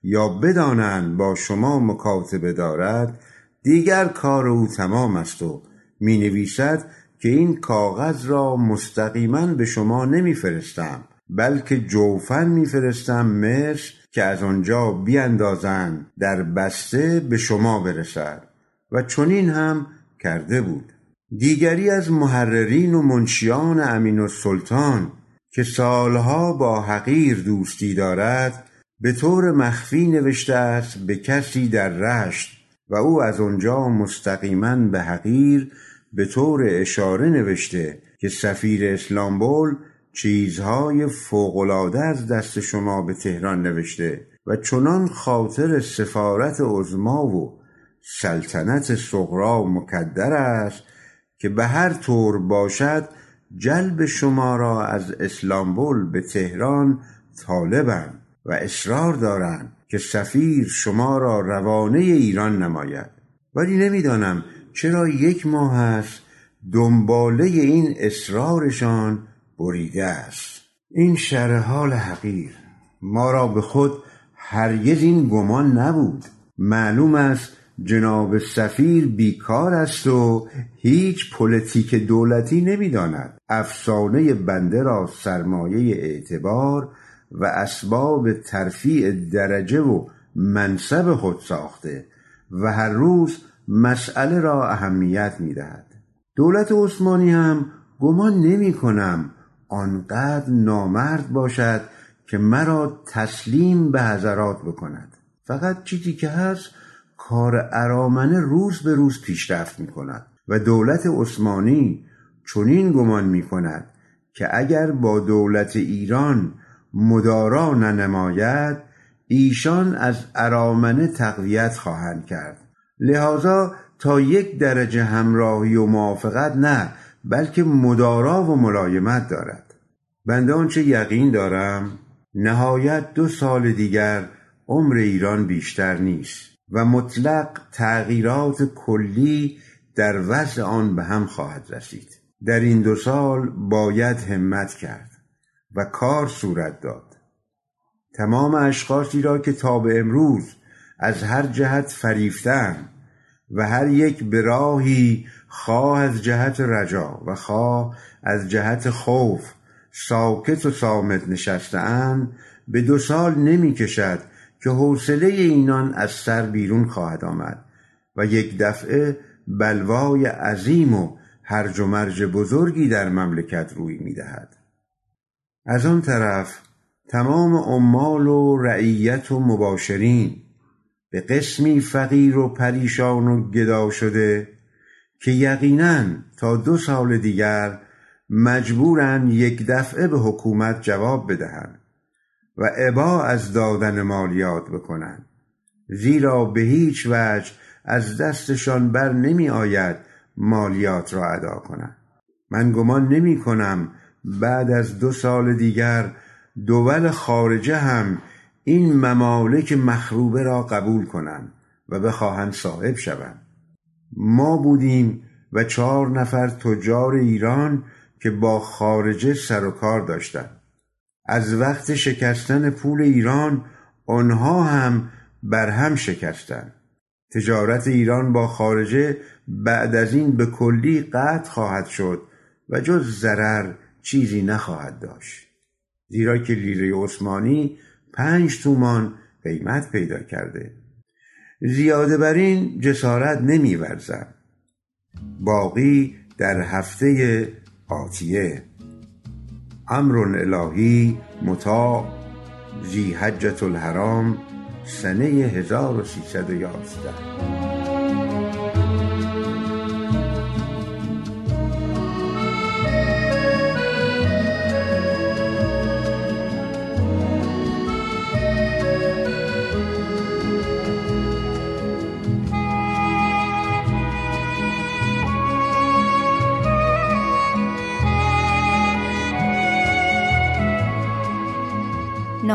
یا بدانند با شما مکاتبه دارد دیگر کار او تمام است و می نویسد که این کاغذ را مستقیما به شما نمیفرستم بلکه جوفن میفرستم مصر که از آنجا بیاندازند در بسته به شما برسد. و چنین هم کرده بود. دیگری از محررین و منشیان امین السلطان که سالها با حقیر دوستی دارد به طور مخفی نوشته است به کسی در رشت و او از آنجا مستقیما به حقیر به طور اشاره نوشته که سفیر اسلامبول چیزهای فوقالعاده از دست شما به تهران نوشته و چنان خاطر سفارت عظما و سلطنت صغرا مکدر است که به هر طور باشد جلب شما را از اسلامبول به تهران طالبند و اصرار دارند که سفیر شما را روانه ایران نماید. ولی نمی‌دانم چرا یک ماه است دنباله این اصرارشان بریده است. این شرح حال حقیر. ما را به خود هرگز این گمان نبود. معلوم است جناب سفیر بیکار است و هیچ پلیتیک دولتی نمی‌داند. افسانه بنده را سرمایه اعتبار و اسباب ترفیع درجه و منصب خود ساخته و هر روز مسئله را اهمیت می‌دهد. دولت عثمانی هم گمان نمی کنم آنقدر نامرد باشد که مرا تسلیم به حضرات بکند. فقط چیزی که هست کار ارامنه روز به روز پیشرفت می کند و دولت عثمانی چنین گمان می کند که اگر با دولت ایران مدارا ننماید ایشان از ارامنه تقویت خواهند کرد. لذا تا یک درجه همراهی و موافقت نه بلکه مدارا و ملایمت دارد. بنده آنچه یقین دارم نهایت دو سال دیگر عمر ایران بیشتر نیست. و مطلق تغییرات کلی در وضع آن به هم خواهد رسید. در این دو سال باید همت کرد و کار صورت داد. تمام اشخاصی را که تا به امروز از هر جهت فریفتن و هر یک به راهی خواه از جهت رجا و خواه از جهت خوف ساکت و سامت نشستهاند به دو سال نمی کشد که حوصله اینان از سر بیرون خواهد آمد و یک دفعه بلوای عظیم و هرج و مرج بزرگی در مملکت روی می دهد. از آن طرف تمام عمال و رعیت و مباشرین به قسمی فقیر و پریشان و گدا شده که یقینا تا دو سال دیگر مجبورند یک دفعه به حکومت جواب بدهند و عبا از دادن مالیات بکنند. زیرا به هیچ وجه از دستشان بر نمی آید مالیات را ادا کنند. من گمان نمی کنم بعد از دو سال دیگر دول خارجه هم این ممالک مخروبه را قبول کنند و بخواهند صاحب شوند. ما بودیم و چهار نفر تجار ایران که با خارجه سر و کار داشتند. از وقت شکستن پول ایران آنها هم بر هم شکستند تجارت ایران با خارجه بعد از این به کلی قطع خواهد شد و جز ضرر چیزی نخواهد داشت. زیرا که لیره عثمانی پنج تومان قیمت پیدا کرده. زیاده بر این جسارت نمیورزم. باقی در هفته آتیه. امر الهی مطاع زی حجت الحرام سنه 1311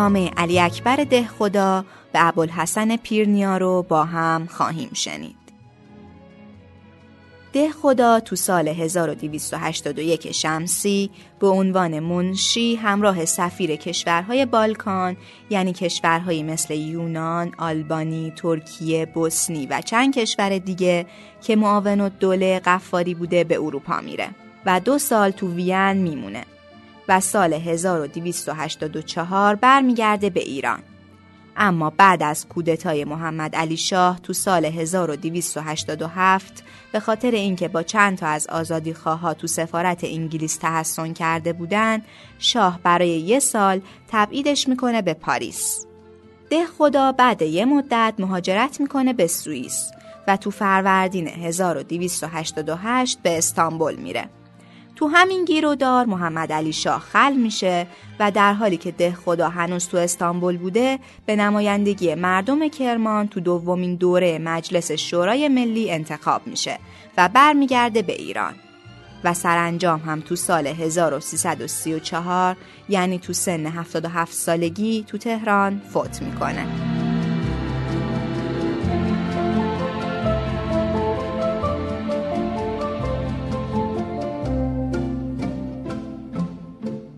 نامه علی اکبر ده خدا به ابوالحسن پیرنیا رو با هم خواهیم شنید. ده خدا تو سال 1281 شمسی به عنوان منشی همراه سفیر کشورهای بالکان یعنی کشورهایی مثل یونان، آلبانی، ترکیه، بوسنی و چند کشور دیگه که معاون و دوله قفاری بوده به اروپا میره و دو سال تو وین میمونه. و سال 1284 برمیگرده به ایران. اما بعد از کودتای محمد علی شاه تو سال 1287 به خاطر اینکه با چند تا از آزادی خواه تو سفارت انگلیس تحسن کرده بودن شاه برای یه سال تبعیدش می‌کنه به پاریس ده خدا بعد یه مدت مهاجرت می‌کنه به سوئیس و تو فروردین 1288 به استانبول میره تو همین گیرودار محمد علی شاه خل میشه و در حالی که ده خدا هنوز تو استانبول بوده به نمایندگی مردم کرمان تو دومین دوره مجلس شورای ملی انتخاب میشه و برمیگرده به ایران و سرانجام هم تو سال 1334 یعنی تو سن 77 سالگی تو تهران فوت می‌کنه.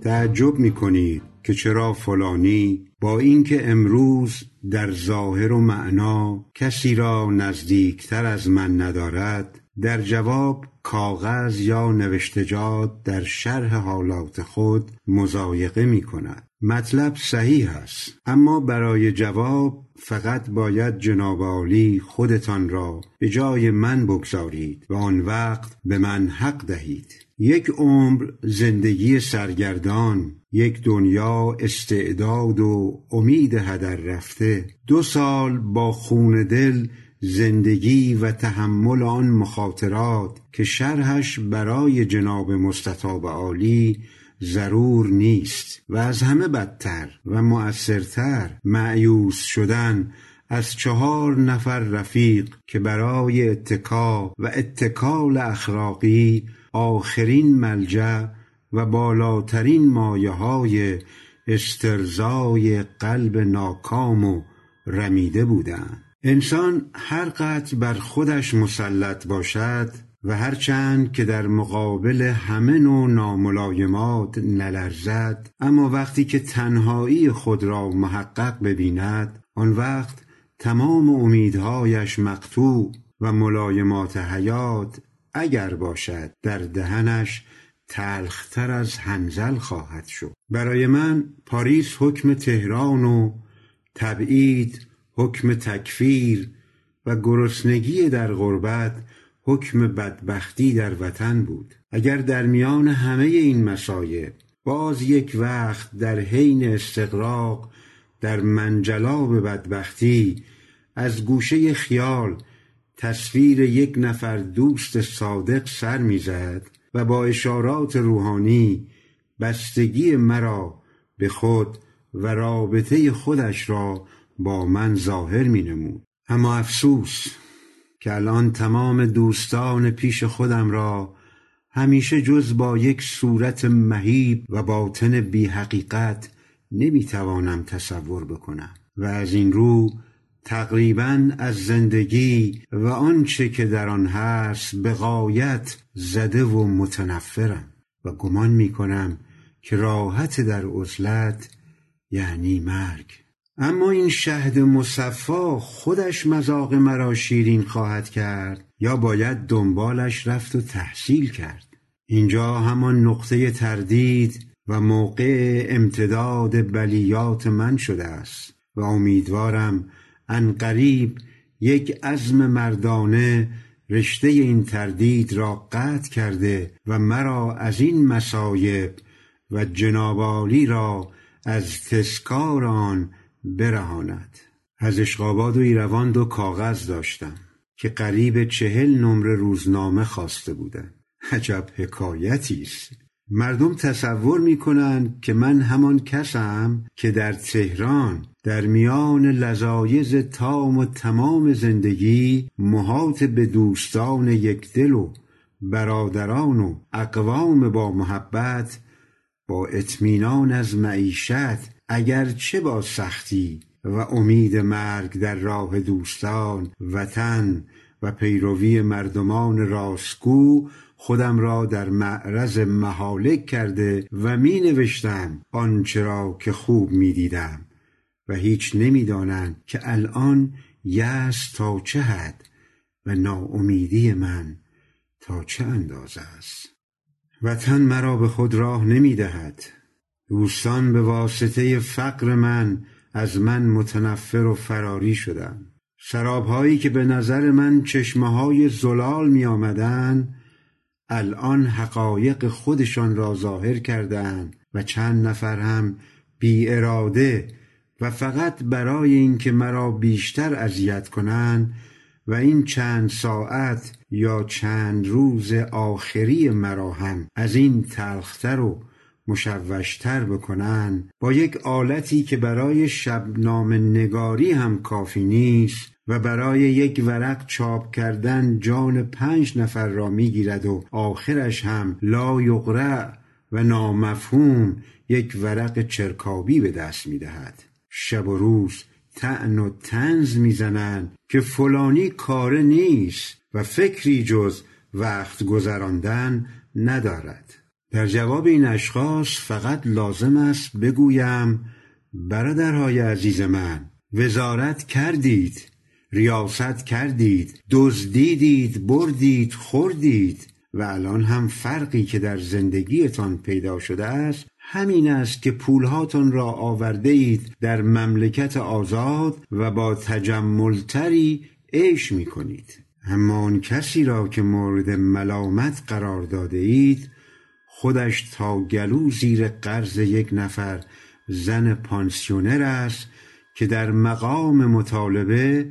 تعجب می کنید که چرا فلانی با اینکه امروز در ظاهر و معنا کسی را نزدیکتر از من ندارد در جواب کاغذ یا نوشتجات در شرح حالات خود مزایقه می کند مطلب صحیح است اما برای جواب فقط باید جناب عالی خودتان را به جای من بگذارید و آن وقت به من حق دهید. یک عمر زندگی سرگردان یک دنیا استعداد و امید هدر رفته. دو سال با خون دل زندگی و تحمل آن مخاطرات که شرحش برای جناب مستطاب عالی ضرور نیست و از همه بدتر و مؤثرتر معیوس شدن از چهار نفر رفیق که برای اتکا و اتکال اخلاقی آخرین ملجع و بالاترین مایه های استرزای قلب ناکام و رمیده بودند. انسان هر قدر بر خودش مسلط باشد و هرچند که در مقابل همه نوع ناملایمات نلرزد اما وقتی که تنهایی خود را محقق ببیند آن وقت تمام امیدهایش مقطوع و ملایمات حیات اگر باشد در دهنش تلختر از هنزل خواهد شد. برای من پاریس حکم تهران و تبعید حکم تکفیر و گرسنگی در غربت حکم بدبختی در وطن بود. اگر در میان همه این مسایب باز یک وقت در حین استقراق در منجلاب بدبختی از گوشه خیال تصویر یک نفر دوست صادق سر می‌زد و با اشارات روحانی بستگی مرا به خود و رابطه خودش را با من ظاهر می نمود. اما افسوس که الان تمام دوستان پیش خودم را همیشه جز با یک صورت مهیب و باطن بی حقیقت نمی توانم تصور بکنم و از این رو تقریبا از زندگی و آنچه که در آن هست به غایت زده و متنفرم و گمان می کنم که راحت در عزلت یعنی مرگ. اما این شهد مصفا خودش مذاق مرا شیرین خواهد کرد یا باید دنبالش رفت و تحصیل کرد. اینجا همان نقطه تردید و موقع امتداد بلیات من شده است و امیدوارم انقریب یک عزم مردانه رشته این تردید را قطع کرده و مرا از این مسایب و جنابالی را از تسکار آن برهاند. از اشقاباد و ایروان دو کاغذ داشتم که قریب چهل نمره روزنامه خواسته بودند. عجب حکایتی است. مردم تصور می‌کنند که من همان کسم که در تهران در میان لذایز تام و تمام زندگی محاط به دوستان یک دل و برادران و اقوام با محبت با اطمینان از معیشت اگرچه با سختی و امید مرگ در راه دوستان وطن و پیروی مردمان راستگو خودم را در معرض محالک کرده و می نوشتم آنچه که خوب می دیدم و هیچ نمی‌دانند که الان یس تا چه حد و ناامیدی من تا چه اندازه است. وطن مرا به خود راه نمی دهد دوستان به واسطه فقر من از من متنفر و فراری شدند. سرابهایی که به نظر من چشمه های زلال می آمدن الان حقایق خودشان را ظاهر کردند و چند نفر هم بی اراده و فقط برای اینکه مرا بیشتر اذیت کنند و این چند ساعت یا چند روز آخری مرا هم از این تلختر و مشوشتر بکنن با یک آلتی که برای شبنام نگاری هم کافی نیست و برای یک ورق چاپ کردن جان پنج نفر را می‌گیرد و آخرش هم لا یقرع و نامفهوم یک ورق چرکابی به دست می‌دهد. شب و روز تعن و تنز می‌زنند که فلانی کاره نیست و فکری جز وقت گذراندن ندارد. در جواب این اشخاص فقط لازم است بگویم برادرهای عزیز من وزارت کردید. ریاست کردید دزدیدید بردید خوردید و الان هم فرقی که در زندگیتان پیدا شده است همین است که پولهاتان را آورده اید در مملکت آزاد و با تجملتری عیش می کنید اما آن کسی را که مورد ملامت قرار داده اید خودش تا گلو زیر قرض یک نفر زن پانسیونر است که در مقام مطالبه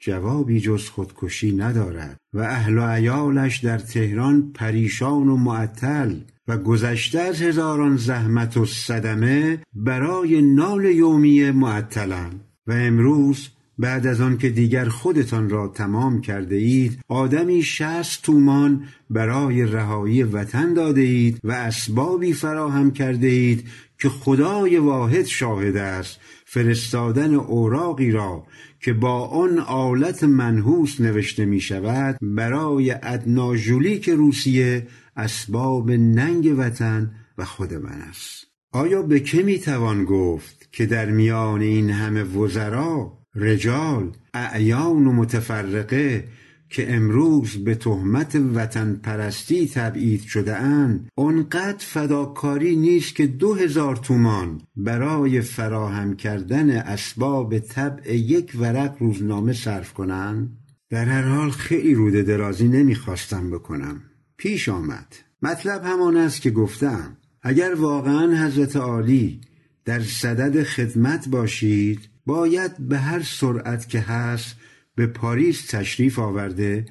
جوابی جز خودکشی ندارد و اهل و عیالش در تهران پریشان و معطل و گذشته از هزاران زحمت و صدمه برای نال یومی معطلند و امروز بعد از آن که دیگر خودتان را تمام کرده اید آدمی شست تومان برای رهایی وطن داده اید و اسبابی فراهم کرده اید که خدای واحد شاهد است فرستادن اوراقی را که با آن آلت منحوس نوشته می شود برای ادناژولیک روسیه اسباب ننگ وطن و خود من است. آیا به که می توان گفت که در میان این همه وزرا رجال اعیان متفرقه که امروز به تهمت وطن پرستی تبعید شده اند آنقدر فداکاری نیست که دو هزار تومان برای فراهم کردن اسباب طبع یک ورق روزنامه صرف کنند. در هر حال خیلی روده درازی نمی‌خواستم بکنم. پیش آمد. مطلب همان است که گفتم اگر واقعا حضرت عالی در صدد خدمت باشید باید به هر سرعت که هست به پاریس تشریف آورده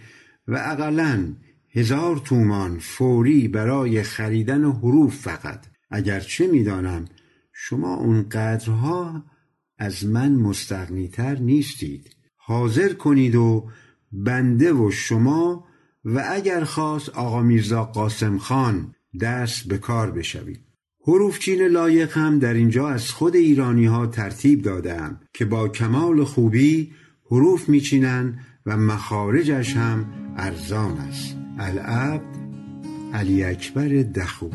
و اقلا هزار تومان فوری برای خریدن حروف فقط. اگرچه می‌دانم شما اونقدرها از من مستغنیتر نیستید. حاضر کنید و بنده و شما و اگر خواست آقا میرزا قاسم خان دست به کار بشوید. حروفچین لایق هم در اینجا از خود ایرانی ها ترتیب دادم که با کمال خوبی حروف میچینن و مخارجش هم ارزان است. العبد علی اکبر دخو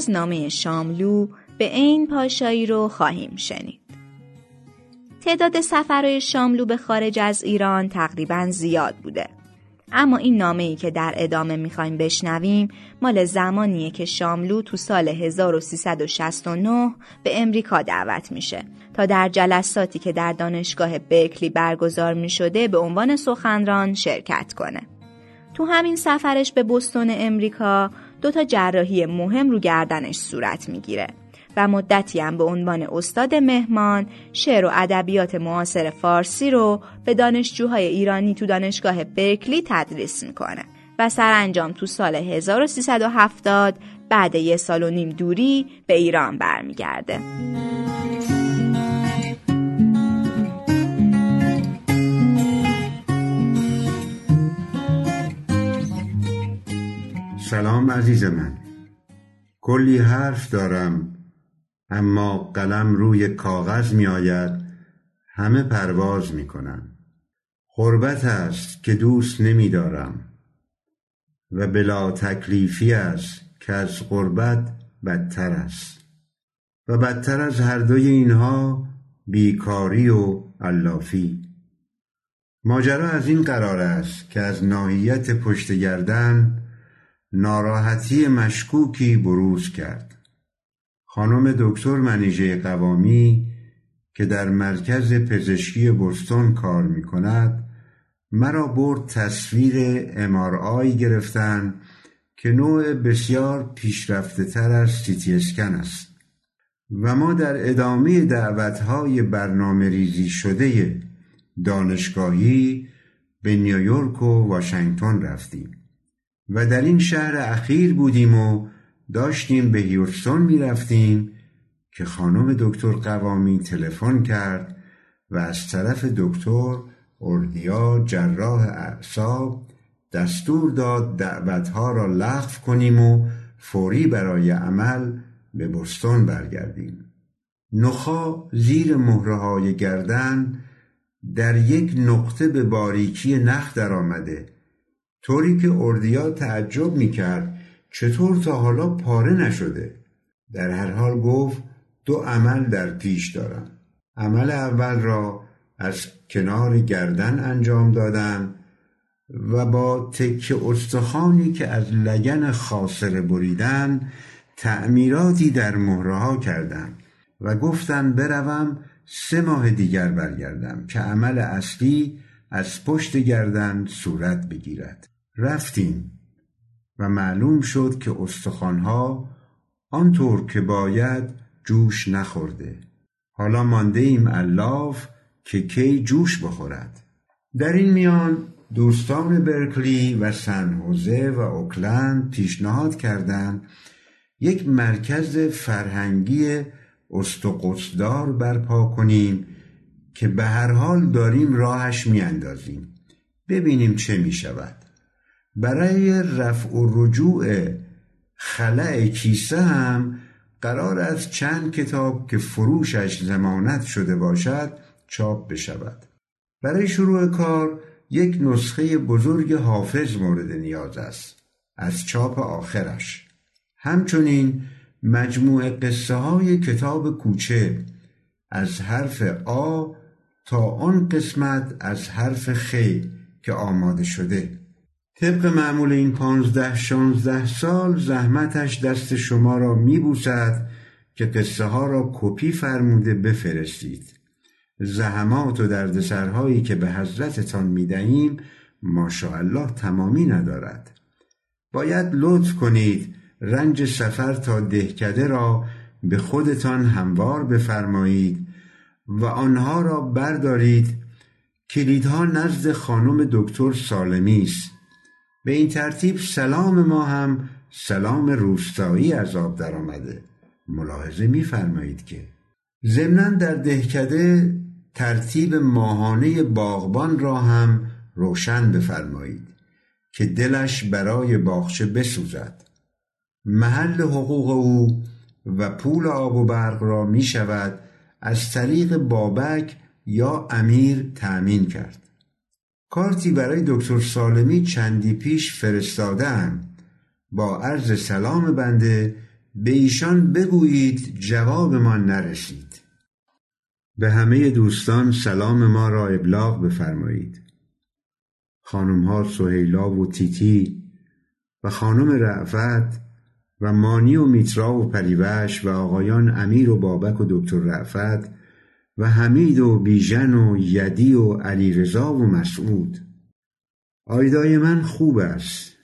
از نامه شاملو به این پاشایی رو خواهیم شنید. تعداد سفرهای شاملو به خارج از ایران تقریبا زیاد بوده. اما این نامه ای که در ادامه می‌خوایم بشنویم مال زمانیه که شاملو تو سال 1369 به امریکا دعوت میشه تا در جلساتی که در دانشگاه برکلی برگزار می‌شده به عنوان سخنران شرکت کنه. تو همین سفرش به بستون امریکا دو تا جراحی مهم رو گردنش صورت می‌گیره و مدتی هم به عنوان استاد مهمان شعر و ادبیات معاصر فارسی رو به دانشجوهای ایرانی تو دانشگاه برکلی تدریس می‌کنه و سرانجام تو سال 1370 بعد یه سال و نیم دوری به ایران برمیگرده. سلام عزیز من. کلی حرف دارم اما قلم روی کاغذ می آید همه پرواز می کنن. غربت است که دوست نمی دارم و بلا تکلیفی است که از غربت بدتر است. و بدتر از هر دوی اینها بیکاری و علافی. ماجرا از این قرار است که از ناحیت پشت گردن ناراحتی مشکوکی بروز کرد. خانم دکتر منیژه قوامی که در مرکز پزشکی بستون کار می کند مرا برد تصویر امارآی گرفتن که نوع بسیار پیشرفته تر از سیتی اسکن است و ما در ادامه دعوتهای برنامه ریزی شده دانشگاهی به نیویورک و واشنگتن رفتیم. و در این شهر اخیر بودیم و داشتیم به هیوستون می‌رفتیم که خانم دکتر قوامی تلفن کرد و از طرف دکتر اردیا جراح اعصاب دستور داد دعوتها را لغو کنیم و فوری برای عمل به بستون برگردیم. نخا زیر مهره های گردن در یک نقطه به باریکی نخ آمده طوری که اردیا تعجب می‌کرد چطور تا حالا پاره نشده. در هر حال گفت دو عمل در پیش دارم. عمل اول را از کنار گردن انجام دادم و با تکه استخوانی که از لگن خاصره بریدن تعمیراتی در مهره کردم و گفتن بروم سه ماه دیگر برگردم که عمل اصلی از پشت گردن صورت بگیرد. رفتیم و معلوم شد که استخوانها آنطور که باید جوش نخورده. حالا مانده ایم الاف که کی جوش بخورد. در این میان دوستان برکلی و سن و اوکلند پیشنهاد کردند یک مرکز فرهنگی استقصدار برپا کنیم که به هر حال داریم راهش میاندازیم. ببینیم چه می شود برای رفع و رجوع خلع کیسه هم قرار است چند کتاب که فروشش زمانت شده باشد چاپ بشود. برای شروع کار یک نسخه بزرگ حافظ مورد نیاز است از چاپ آخرش. همچنین مجموع قصه های کتاب کوچه از حرف آ تا آن قسمت از حرف خ که آماده شده. طبق معمول این پانزده شانزده سال زحمتش دست شما را میبوسد که قصه ها را کپی فرموده بفرستید. زحمات و دردسرهایی که به حضرتتان می‌دهیم ماشاءالله تمامی ندارد. باید لطف کنید رنج سفر تا دهکده را به خودتان هموار بفرمایید و آنها را بردارید. کلیدها نزد خانم دکتر سالمی است. به این ترتیب سلام ما هم سلام روستایی از آب درآمده ملاحظه میفرمایید که ضمنا در دهکده ترتیب ماهانه باغبان را هم روشن بفرمایید که دلش برای باغچه بسوزد. محل حقوق او و پول آب و برق را می شود از طریق بابک یا امیر تأمین کرد. کارتی برای دکتر سالمی چندی پیش فرستادم. با عرض سلام بنده به ایشان بگویید جوابمان نرسید. به همه دوستان سلام ما را ابلاغ بفرمایید. خانم ها سهیلا و تیتی و خانم رعفت و مانی و میترا و پریوش و آقایان امیر و بابک و دکتر رعفت و حمید و بیژن و یدی و علیرضا و مسعود. آیدای من خوب است.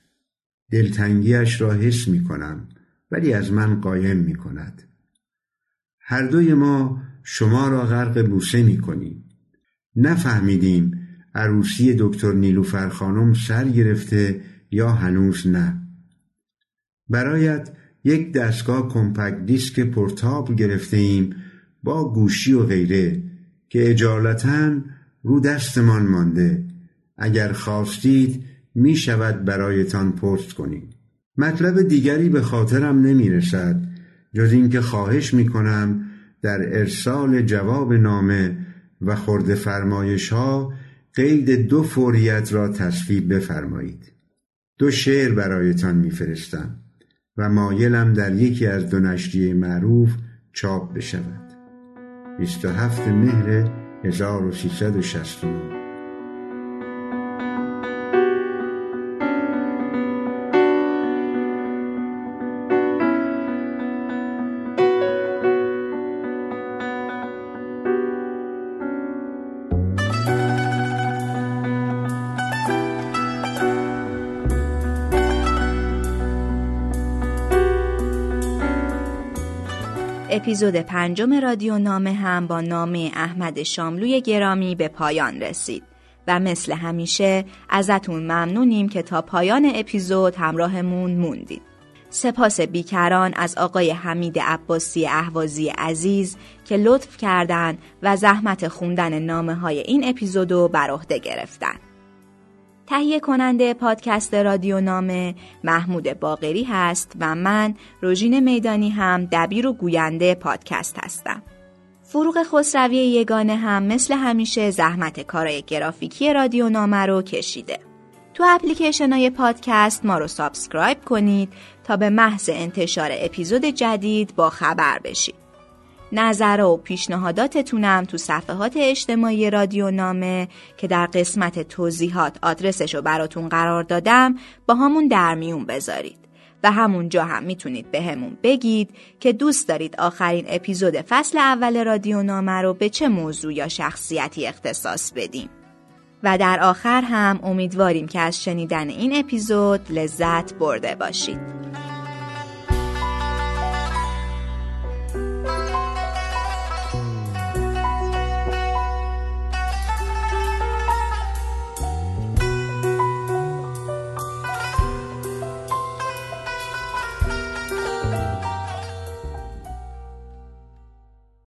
دلتنگیش را حس می کنم ولی از من قایم می کند هر دوی ما شما را غرق بوسه می کنیم نفهمیدیم عروسی دکتر نیلوفر خانم سر گرفته یا هنوز نه. برایت یک دستگاه کمپکت دیسک پورتابل گرفته ایم با گوشی و غیره که اجالتا رو دستمان مانده. اگر خواستید می شود برایتان پست کنیم مطلب دیگری به خاطرم نمی رسد جز اینکه خواهش می کنم در ارسال جواب نامه و خورده فرمایش ها قید دو فوریت را تصویب بفرمایید. دو شعر برایتان میفرستم و مایلم در یکی از دو نشریه معروف چاپ بشود. 27 مهر 1369 اپیزود پنجم رادیو نامه هم با نامه احمد شاملوی گرامی به پایان رسید و مثل همیشه ازتون ممنونیم که تا پایان اپیزود همراهمون موندید. سپاس بیکران از آقای حمید عباسی احوازی عزیز که لطف کردند و زحمت خوندن نامه های این اپیزودو بر عهده گرفتن. تهیه کننده پادکست رادیو نامه محمود باقری هست و من روژین میدانی هم دبیر و گوینده پادکست هستم. فروغ خسروی یگانه هم مثل همیشه زحمت کارای گرافیکی رادیو نامه رو کشیده. تو اپلیکیشن های پادکست ما رو subscribe کنید تا به محض انتشار اپیزود جدید با خبر بشید. نظر و پیشنهاداتتونم تو صفحات اجتماعی رادیو نامه که در قسمت توضیحات آدرسش رو براتون قرار دادم با همون در میون بذارید. و همونجا هم می‌تونید به همون بگید که دوست دارید آخرین اپیزود فصل اول رادیو نامه رو به چه موضوع یا شخصیتی اختصاص بدیم. و در آخر هم امیدواریم که از شنیدن این اپیزود لذت برده باشید.